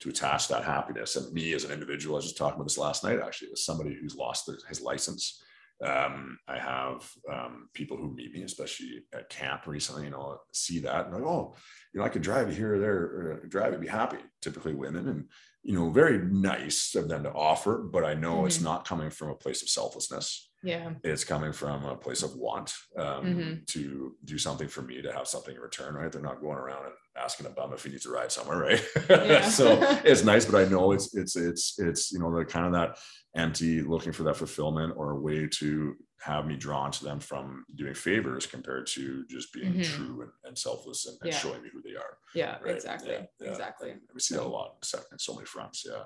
to attach that happiness. And me as an individual, I was just talking about this last night, actually, with somebody who's lost their, his license. Um, I have um, people who meet me, especially at camp recently, you know, see that and like, oh, you know, I could drive you here or there, or drive and be happy. Typically women, and you know, very nice of them to offer, but I know it's Mhm. not coming from a place of selflessness. Yeah It's coming from a place of want um, Mhm. to do something for me to have something in return, right? They're not going around and asking a bum if he needs a ride somewhere, right? Yeah. so it's nice, but I know it's it's it's it's you know the kind of that empty looking for that fulfillment or a way to have me drawn to them from doing favors compared to just being Mhm. true and, and selfless and, and Yeah. showing me who they are. yeah Right. exactly Yeah, yeah. exactly we see that a lot in in so many fronts. Yeah.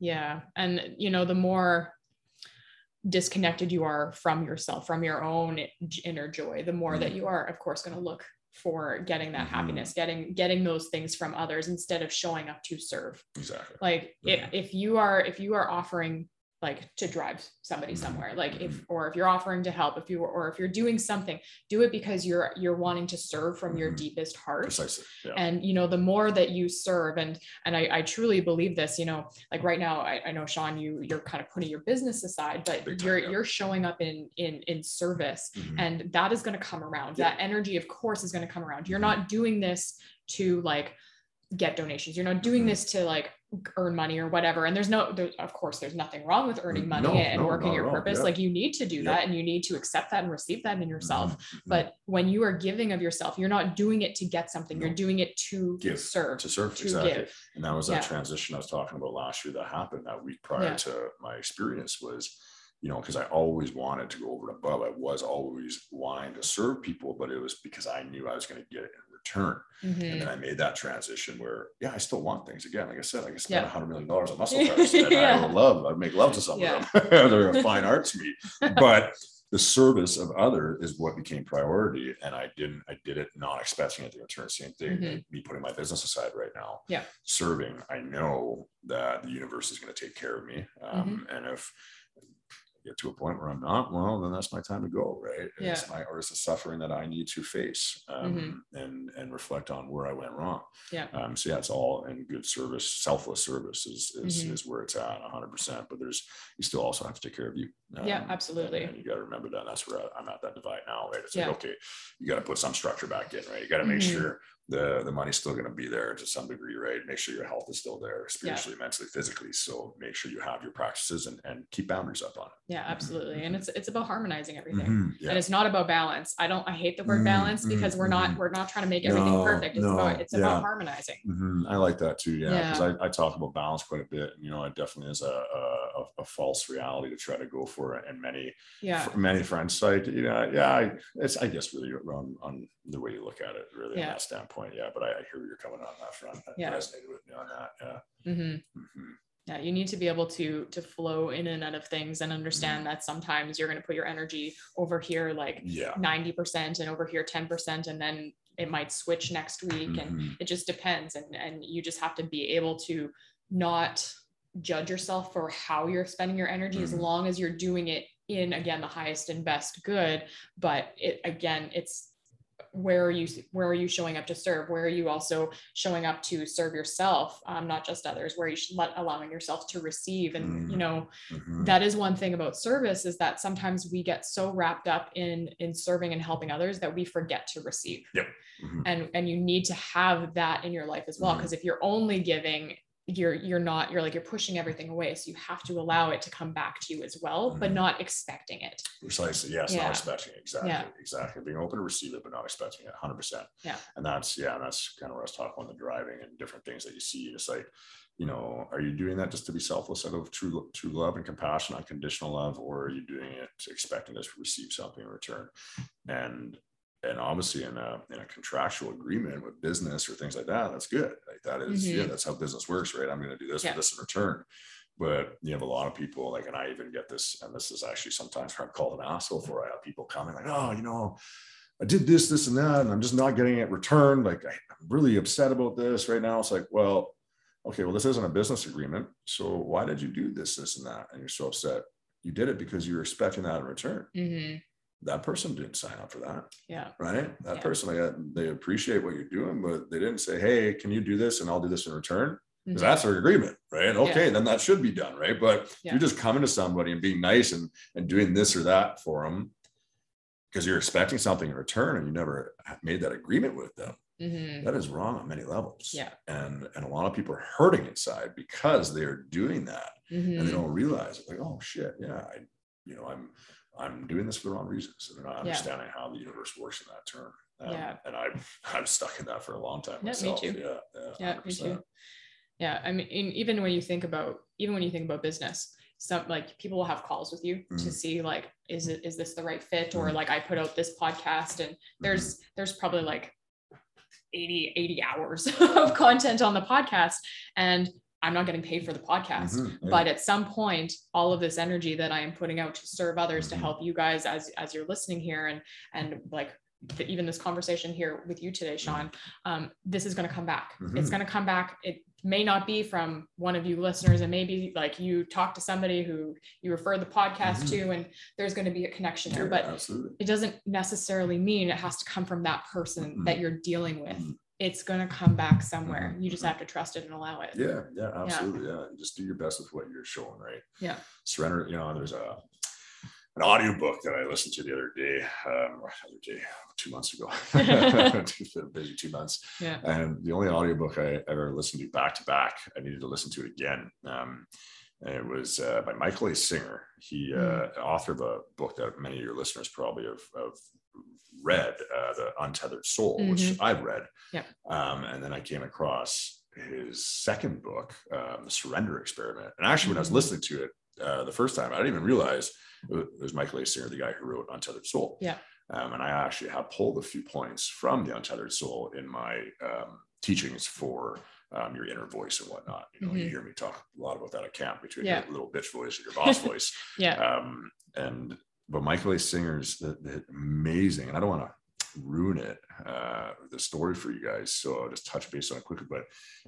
Yeah. And, you know, the more disconnected you are from yourself, from your own inner joy, the more that Mhm. you are, of course, going to look for getting that Mhm. happiness, getting getting those things from others instead of showing up to serve. Exactly. Like Yeah. if, if you are if you are offering like to drive somebody Mhm. somewhere like if Mhm. or if you're offering to help if you or if you're doing something do it because you're you're wanting to serve from your Mhm. deepest heart Precisely. Yeah. and you know the more that you serve and and I, I truly believe this you know like right now I, I know Shaun you you're kind of putting your business aside but time, you're yeah. you're showing up in in in service Mhm. and that is going to come around Yeah. that energy of course is going to come around you're Mhm. not doing this to like get donations. You're not doing Mhm. this to like earn money or whatever. And there's no, there, of course, there's nothing wrong with earning money No, and no, working your purpose. Yeah. Like you need to do Yep. that and you need to accept that and receive that in yourself. Mhm. But when you are giving of yourself, you're not doing it to get something. You're doing it to Give, serve, to serve to exactly. give. And that was that Yeah. transition I was talking about last year that happened that week prior Yeah. to my experience was, you know, because I always wanted to go over and above. I was always wanting to serve people, but it was because I knew I was going to get it in return. And Mhm. then I made that transition where, yeah, I still want things again. Like I said, I can spend Yeah. a hundred million dollars on muscle cars and Yeah. I love, I'd make love to some Yeah. of them. They're a fine art to me. But the service of other is what became priority. And I didn't, I did it not expecting it to return. Same thing, Mhm. me putting my business aside right now. Yeah. Serving, I know that the universe is going to take care of me. Um, Mm-hmm. And if I get to a point where I'm not, well, then that's my time to go, right? Yeah. It's my or it's the suffering that I need to face um, Mm-hmm. and and reflect on where I went wrong. Yeah. Um, so yeah, it's all in good service, selfless service is is, Mhm. is where it's at 100. percent But there's you still also have to take care of you. Yeah, Um, absolutely. And, you got to remember that. That's where I- I'm at that divide now, right? It's Yeah. like okay, you got to put some structure back in, right? You got to make Mhm. sure the the money's still going to be there to some degree, right? Make sure your health is still there, spiritually, mentally, physically. So make sure you have your practices and and keep boundaries up on it. Yeah, absolutely. And it's it's about harmonizing everything. Mhm, yeah. And it's not about balance. I don't I hate the word Mm, balance because we're not mhm. we're not trying to make everything No, perfect. It's no, about it's yeah. about harmonizing. Mhm, I like that too. Yeah, because I, I talk about balance quite a bit. And, you know, it definitely is a, a, a- false reality to try to go for it. And many, Yeah. many friends cite, you know, yeah, I, it's, I guess really on, on the way you look at it, really, Yeah. in that standpoint. Yeah. But I, I hear where you're coming on that front. That Yeah. resonated with me on that. Yeah. hmm Mhm. Yeah. You need to be able to to flow in and out of things and understand that sometimes you're going to put your energy over here like Yeah. 90% and over here 10% and then it might switch next week and Mhm. it just depends and and you just have to be able to not judge yourself for how you're spending your energy as Mhm. long as you're doing it in again the highest and best good but it again it's where are you where are you showing up to serve where are you also showing up to serve yourself um, not just others where you should let allowing yourself to receive and you Mm. know Mhm. that is one thing about service is that sometimes we get so wrapped up in in serving and helping others that we forget to receive Mhm. and and you need to have that in your life as well because if you're only giving you're you're not you're like you're pushing everything away so you have to allow it to come back to you as well but Mhm. not expecting it Precisely. Yes. Yeah. Not expecting it. Exactly. Yeah. Exactly. Being open to receive it, but not expecting it 100%. Yeah. And that's, yeah, that's kind of where I was talking about the driving and different things that you see. It's like, you know, are you doing that just to be selfless out of true, true love and compassion, unconditional love, or are you doing it expecting to receive something in return? And, and obviously in a, in a contractual agreement with business or things like that, that's good. Like that is, yeah, Mhm. that's how business works, right? I'm going to do this Yeah. for this in return but you have a lot of people like and i even get this and this is actually sometimes where i'm called an asshole for i have people coming like oh you know i did this this and that and i'm just not getting it returned like I, i'm really upset about this right now it's like well okay well this isn't a business agreement so why did you do this this and that and you're so upset you did it because you were expecting that in return Mhm. That person didn't sign up for that yeah right that Yeah. person like, they appreciate what you're doing but they didn't say hey can you do this and i'll do this in return because Mhm. that's their agreement, right? Okay, then that should be done, right? But Yeah. you're just coming to somebody and being nice and and doing this or that for them because you're expecting something in return and you never made that agreement with them. Mhm. That is wrong on many levels. Yeah. And and a lot of people are hurting inside because they're doing that and they don't realize it. Like, oh shit, yeah, I, you know, I'm I'm doing this for the wrong reasons. So they're not Yeah. understanding how the universe works in that term. Um, Yeah. And I've I'm stuck in that for a long time Yeah, me myself. too. Yeah. Yeah. Yeah, me too. Yeah, I mean, even when you think about even when you think about business, some like people will have calls with you to Mhm. see like, is it is this the right fit? Or Mhm. like I put out this podcast and Mm-hmm. there's there's probably like 80 80 hours of content on the podcast and I'm not getting paid for the podcast. Mhm, yeah. But at some point, all of this energy that I am putting out to serve others, to Mhm. help you guys as as you're listening here, and and like the, even this conversation here with you today, Shaun, um, this is going to come back. It's Mhm. going to come back. It may not be from one of you listeners, and maybe like you talk to somebody who you refer the podcast Mhm. to, and there's going to be a connection there. Yeah, But absolutely. it doesn't necessarily mean it has to come from that person Mhm. that you're dealing with. It's going to come back somewhere. Mhm. You just Mhm. have to trust it and allow it. Yeah, yeah, absolutely. Yeah. And just do your best with what you're showing, right? Yeah. Surrender, you know, there's a an audiobook that I listened to the other day, um, other day, two months ago. busy two months. Yeah. And the only audiobook I ever listened to back to back, I needed to listen to it again. Um, and it was uh, by Michael A. Singer. He uh, Mm. author of a book that many of your listeners probably have, have read, uh, The Untethered Soul, which Mhm. I've read. Yeah. Um, and then I came across his second book, um, The Surrender Experiment. And actually, when I was Mhm. listening to it uh, the first time, I didn't even realize it was Michael A. Singer, the guy who wrote Untethered Soul. Yeah. Um, and I actually have pulled a few points from the Untethered Soul in my um, teachings for um, your inner voice and whatnot. You know, you Mhm. hear me talk a lot about that at camp between Yeah. your little bitch voice and your boss voice. Yeah. Um, and but Michael A. Singer's the, the amazing, and I don't want to ruin it, uh, the story for you guys. So I'll just touch base on it quickly. But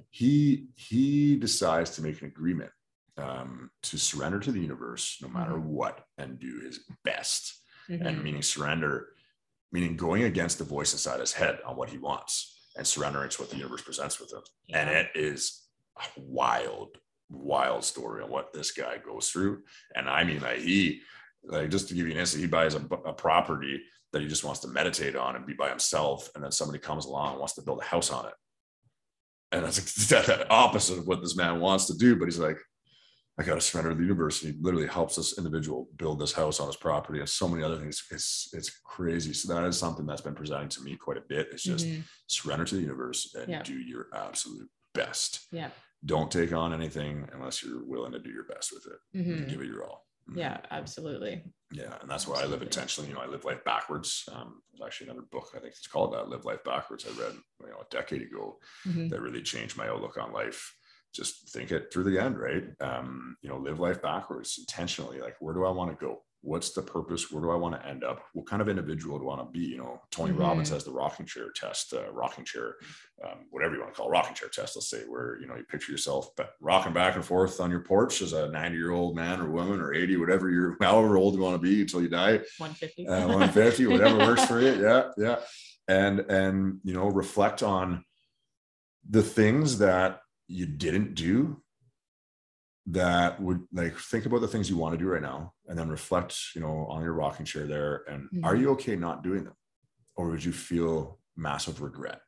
he he decides to make an agreement um, to surrender to the universe no matter Mhm. what and do his best. And Mhm. meaning surrender, meaning going against the voice inside his head on what he wants and surrendering to what the universe presents with him. And it is a wild, wild story on what this guy goes through. And I mean, like he, like just to give you an instance, he buys a, a property that he just wants to meditate on and be by himself. And then somebody comes along and wants to build a house on it. And that's exactly the opposite of what this man wants to do. But he's like, I got to surrender to the universe. And he literally helps this individual build this house on his property and so many other things. It's it's crazy. So that is something that's been presenting to me quite a bit. It's just Mhm. surrender to the universe and Yeah. do your absolute best. Yeah. Don't take on anything unless you're willing to do your best with it. Mhm. Give it your all. Yeah, absolutely. Yeah. And that's why I live intentionally. You know, I live life backwards. Um, there's actually another book, I think it's called that, Live Life Backwards. I read, you know, a decade ago Mhm. that really changed my outlook on life. Just think it through the end, right? Um, you know, live life backwards intentionally. Like, where do I want to go? What's the purpose? Where do I want to end up? What kind of individual do I want to be? You know, Tony Mhm. Robbins has the rocking chair test, uh, rocking chair, um, whatever you want to call it, rocking chair test. Let's say where you know you picture yourself rocking back and forth on your porch as a 90 year old man or woman or 80, whatever you're, however old you want to be until you die 150. uh, 150 whatever works for you yeah yeah and and you know reflect on the things that you didn't do that would like think about the things you want to do right now and then reflect you know on your rocking chair there and are Mhm. you okay not doing them? Or would you feel massive regret?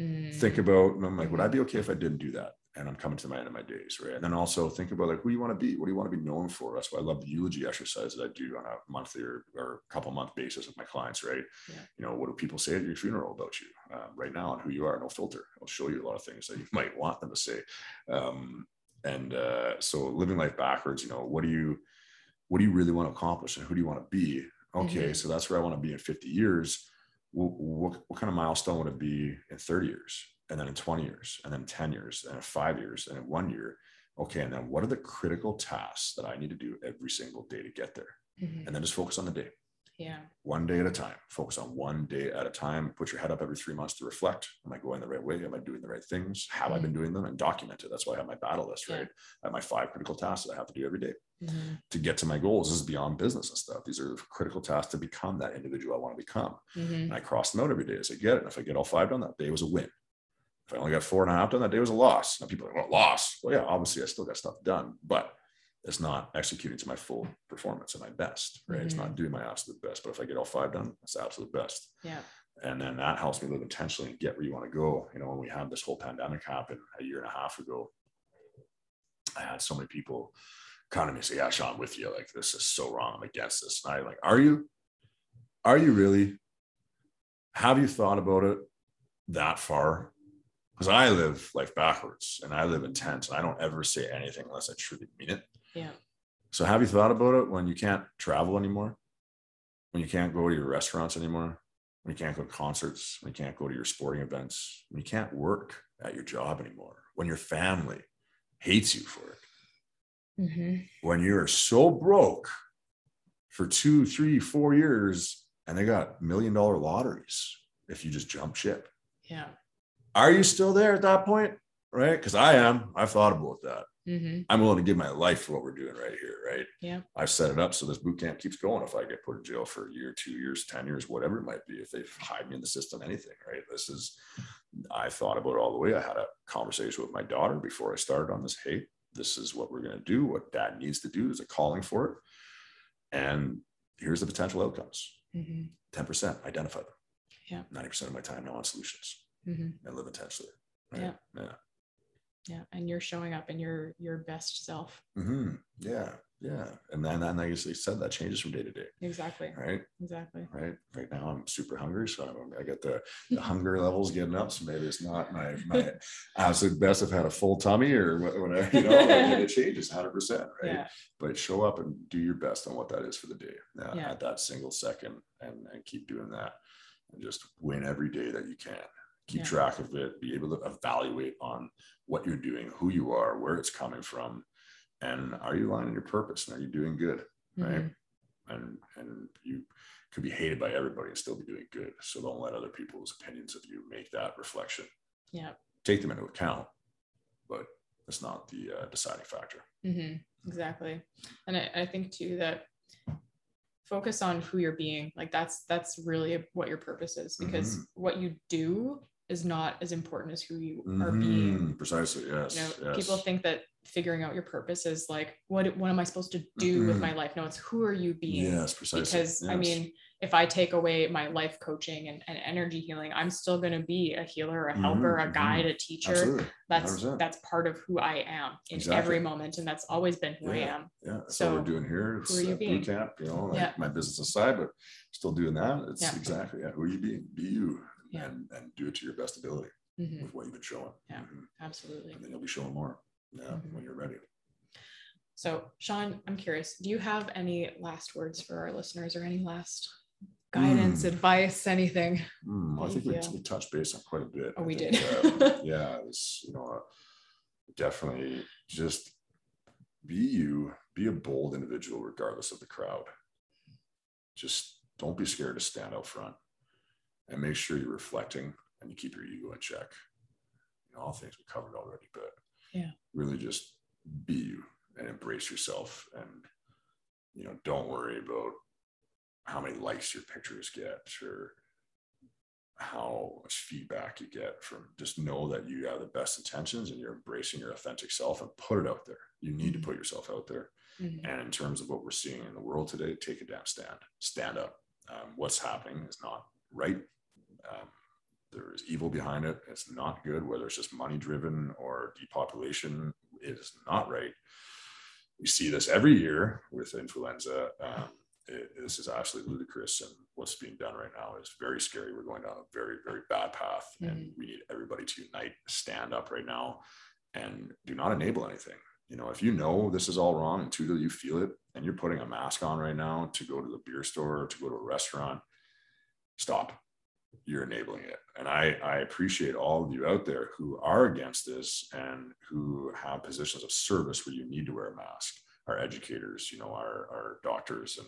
Mhm. think about i'm like would i be okay if i didn't do that? And i'm coming to the end of my days right? And then also think about like who do you want to be what do you want to be known for? That's why i love the eulogy exercise that i do on a monthly or, or couple month basis with my clients right? Yeah. you know what do people say at your funeral about you uh, right now and who you are no filter. I'll show you a lot of things that you might want them to say. Um, and uh, so living life backwards you know what do you what do you really want to accomplish and who do you want to be? Okay Mhm. so that's where i want to be in 50 years. What, what, what kind of milestone would it be in 30 years? And then in 20 years? And then 10 years? And in five years? And in one year? Okay and then what are the critical tasks that i need to do every single day to get there? Mhm. and then just focus on the day Yeah. one day at a time focus on one day at a time put your head up every three months to reflect am i going the right way am i doing the right things have i been doing them and document it that's why i have my battle list Yeah. right i have my five critical tasks that i have to do every day Mhm. to get to my goals this is beyond business and stuff these are critical tasks to become that individual i want to become Mhm. and I cross them out every day as I get it. And if I get all five done, that day was a win. If I only got four and a half done, that day was a loss. Now people are like, well, loss. Well, yeah, obviously I still got stuff done, but it's not executing to my full performance and my best, right? It's mm-hmm. not doing my absolute best. But if I get all five done, it's the absolute best. Yeah. And then that helps me live intentionally and get where you want to go. You know, when we had this whole pandemic happen a year and a half ago, I had so many people come to me and say, Yeah, Shaun, I'm with you. Like, this is so wrong. I'm against this. And I like, are you? Are you really? Have you thought about it that far? Because I live life backwards and I live intense and I don't ever say anything unless I truly mean it. Yeah. So have you thought about it when you can't travel anymore? When you can't go to your restaurants anymore? When you can't go to concerts? When you can't go to your sporting events? When you can't work at your job anymore? When your family hates you for it? Mhm. When you're so broke for two, three, four years and they got million dollar lotteries if you just jump ship? Yeah. Are you still there at that point? Right? Because I am. I've thought about that. Mhm. I'm willing to give my life for what we're doing right here, right? Yeah. I've set it up so this boot camp keeps going. If I get put in jail for a year, two years, 10 years, whatever it might be, if they hide me in the system, anything, right? This is, I thought about it all the way. I had a conversation with my daughter before I started on this. Hey, this is what we're going to do. What dad needs to do is a calling for it. And here's the potential outcomes. Mhm. 10% identify them. Yeah. 90% of my time now on solutions mm-hmm. and live intentionally. Right? Yeah. Yeah. Yeah. And you're showing up in your your best self. mm-hmm. Yeah. Yeah. And then, and like you said, that changes from day to day. Exactly. Right. Exactly. Right. Right now, I'm super hungry. So I'm, I get the, the hunger levels getting up. So maybe it's not my, my absolute best. I've had a full tummy or whatever, you know, and it changes 100%. Right. Yeah. But show up and do your best on what that is for the day Yeah. at that single second and, and keep doing that and just win every day that you can. Keep Yeah. track of it, be able to evaluate on what you're doing, who you are, where it's coming from, and are you aligning your purpose and are you doing good? Right. Mhm. And and you could be hated by everybody and still be doing good. So don't let other people's opinions of you make that reflection. Yeah. Take them into account, but it's not the uh, deciding factor. hmm Exactly. And I, I think too that focus on who you're being. Like that's that's really what your purpose is because Mhm. what you do is not as important as who you are being. Mhm, Precisely. Yes. You know, yes. people think that figuring out your purpose is like what what am I supposed to do with Mhm. my life? No, it's who are you being? Yes, precisely. because I mean, if I take away my life coaching and, and energy healing, I'm still going to be a healer, a helper, Mhm, a guide, a teacher. absolutely. That's 100%. that's part of who I am in Exactly. every moment, and that's always been who I am. Yeah, that's So, what we're doing here. It's who are you being? boot camp, you know, like Yeah. my business aside, but still doing that. It's Yeah. exactly yeah. Who are you being? Be you Yeah. and and do it to your best ability Mhm, with what you've been showing. Yeah. Mhm. Absolutely. And then you'll be showing more. Yeah, Mhm. when you're ready. So, Shaun, I'm curious. Do you have any last words for our listeners, or any last guidance, Mm. advice, anything? Mm, I think we, we touched base on quite a bit. Oh, I we think, did. um, yeah, it's you know, uh, definitely just be you, be a bold individual regardless of the crowd. Just don't be scared to stand out front, and make sure you're reflecting and you keep your ego in check. You know, all things we covered already, but Yeah. really just be you and embrace yourself, and you know, don't worry about how many likes your pictures get or how much feedback you get from just know that you have the best intentions and you're embracing your authentic self and put it out there. You need to put yourself out there. Mhm, And in terms of what we're seeing in the world today, take a damn stand, stand up. Um, what's happening is not right. Um, there is evil behind it. It's not good, whether it's just money driven or depopulation, it is not right. We see this every year with influenza. Um, it, this is absolutely ludicrous. And what's being done right now is very scary. We're going down a very, very bad path. And we need everybody to unite, stand up right now, and do not enable anything. You know, if you know this is all wrong and two, you feel it, and you're putting a mask on right now to go to the beer store, to go to a restaurant, stop. You're enabling it. And I, I appreciate all of you out there who are against this and who have positions of service where you need to wear a mask. Our educators, you know, our, our doctors and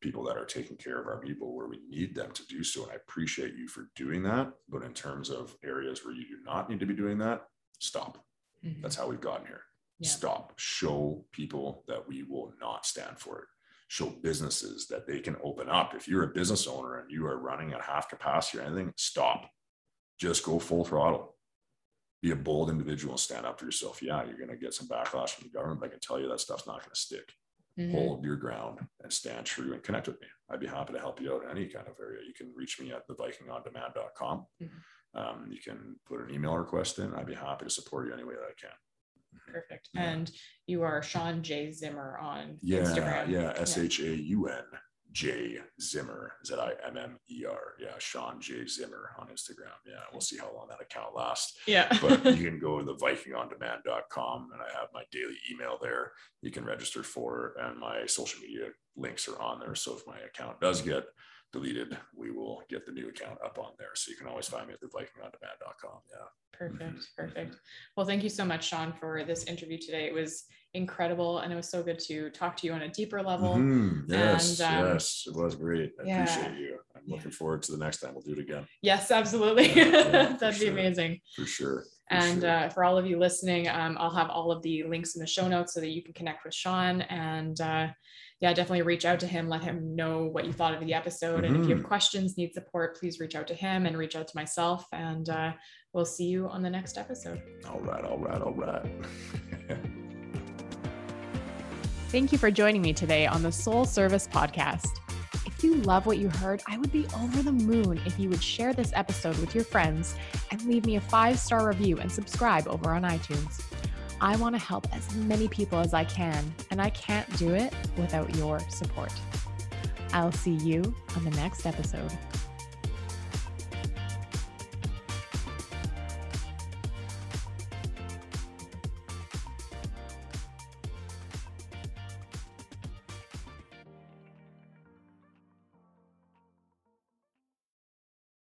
people that are taking care of our people where we need them to do so. And I appreciate you for doing that. But in terms of areas where you do not need to be doing that, stop. mhm. That's how we've gotten here. Yeah. Stop. Show people that we will not stand for it. Show businesses that they can open up. If you're a business owner and you are running at half capacity or anything, stop. Just go full throttle. Be a bold individual and stand up for yourself. Yeah, you're going to get some backlash from the government, but I can tell you that stuff's not going to stick. Mhm. Hold your ground and stand true and connect with me. I'd be happy to help you out in any kind of area. You can reach me at thevikingondemand.com. Mhm. Um, you can put an email request in. I'd be happy to support you any way that I can. Perfect. Yeah. And you are Shaun J. Zimmer on Yeah, Instagram. yeah. S H A U N J Zimmer, Z I M M E R. Yeah, Shaun J Zimmer on Instagram. Yeah, we'll see how long that account lasts. Yeah. But you can go to the vikingondemand.com and I have my daily email there. You can register for, and my social media links are on there. So if my account does get deleted, we will get the new account up on there. So you can always find me at the vikingondemand.com. Yeah. Perfect. Perfect. Well, thank you so much, Shaun, for this interview today. It was incredible and it was so good to talk to you on a deeper level. Mhm. Yes, And, um, yes, it was great. I yeah. appreciate you. I'm Yeah. looking forward to the next time we'll do it again Yes, absolutely. Yeah, yeah, That'd be sure. amazing. for sure. for And sure. uh, for all of you listening, um, I'll have all of the links in the show notes so that you can connect with Shaun. And uh, yeah, definitely reach out to him. Let him know what you thought of the episode. And if you have Mhm. questions, need support, please reach out to him and reach out to myself. And uh, we'll see you on the next episode. all right, all right, all right. Thank you for joining me today on the Soul Service Podcast. If you love what you heard, I would be over the moon if you would share this episode with your friends and leave me a five star review and subscribe over on iTunes. I want to help as many people as I can, and I can't do it without your support. I'll see you on the next episode.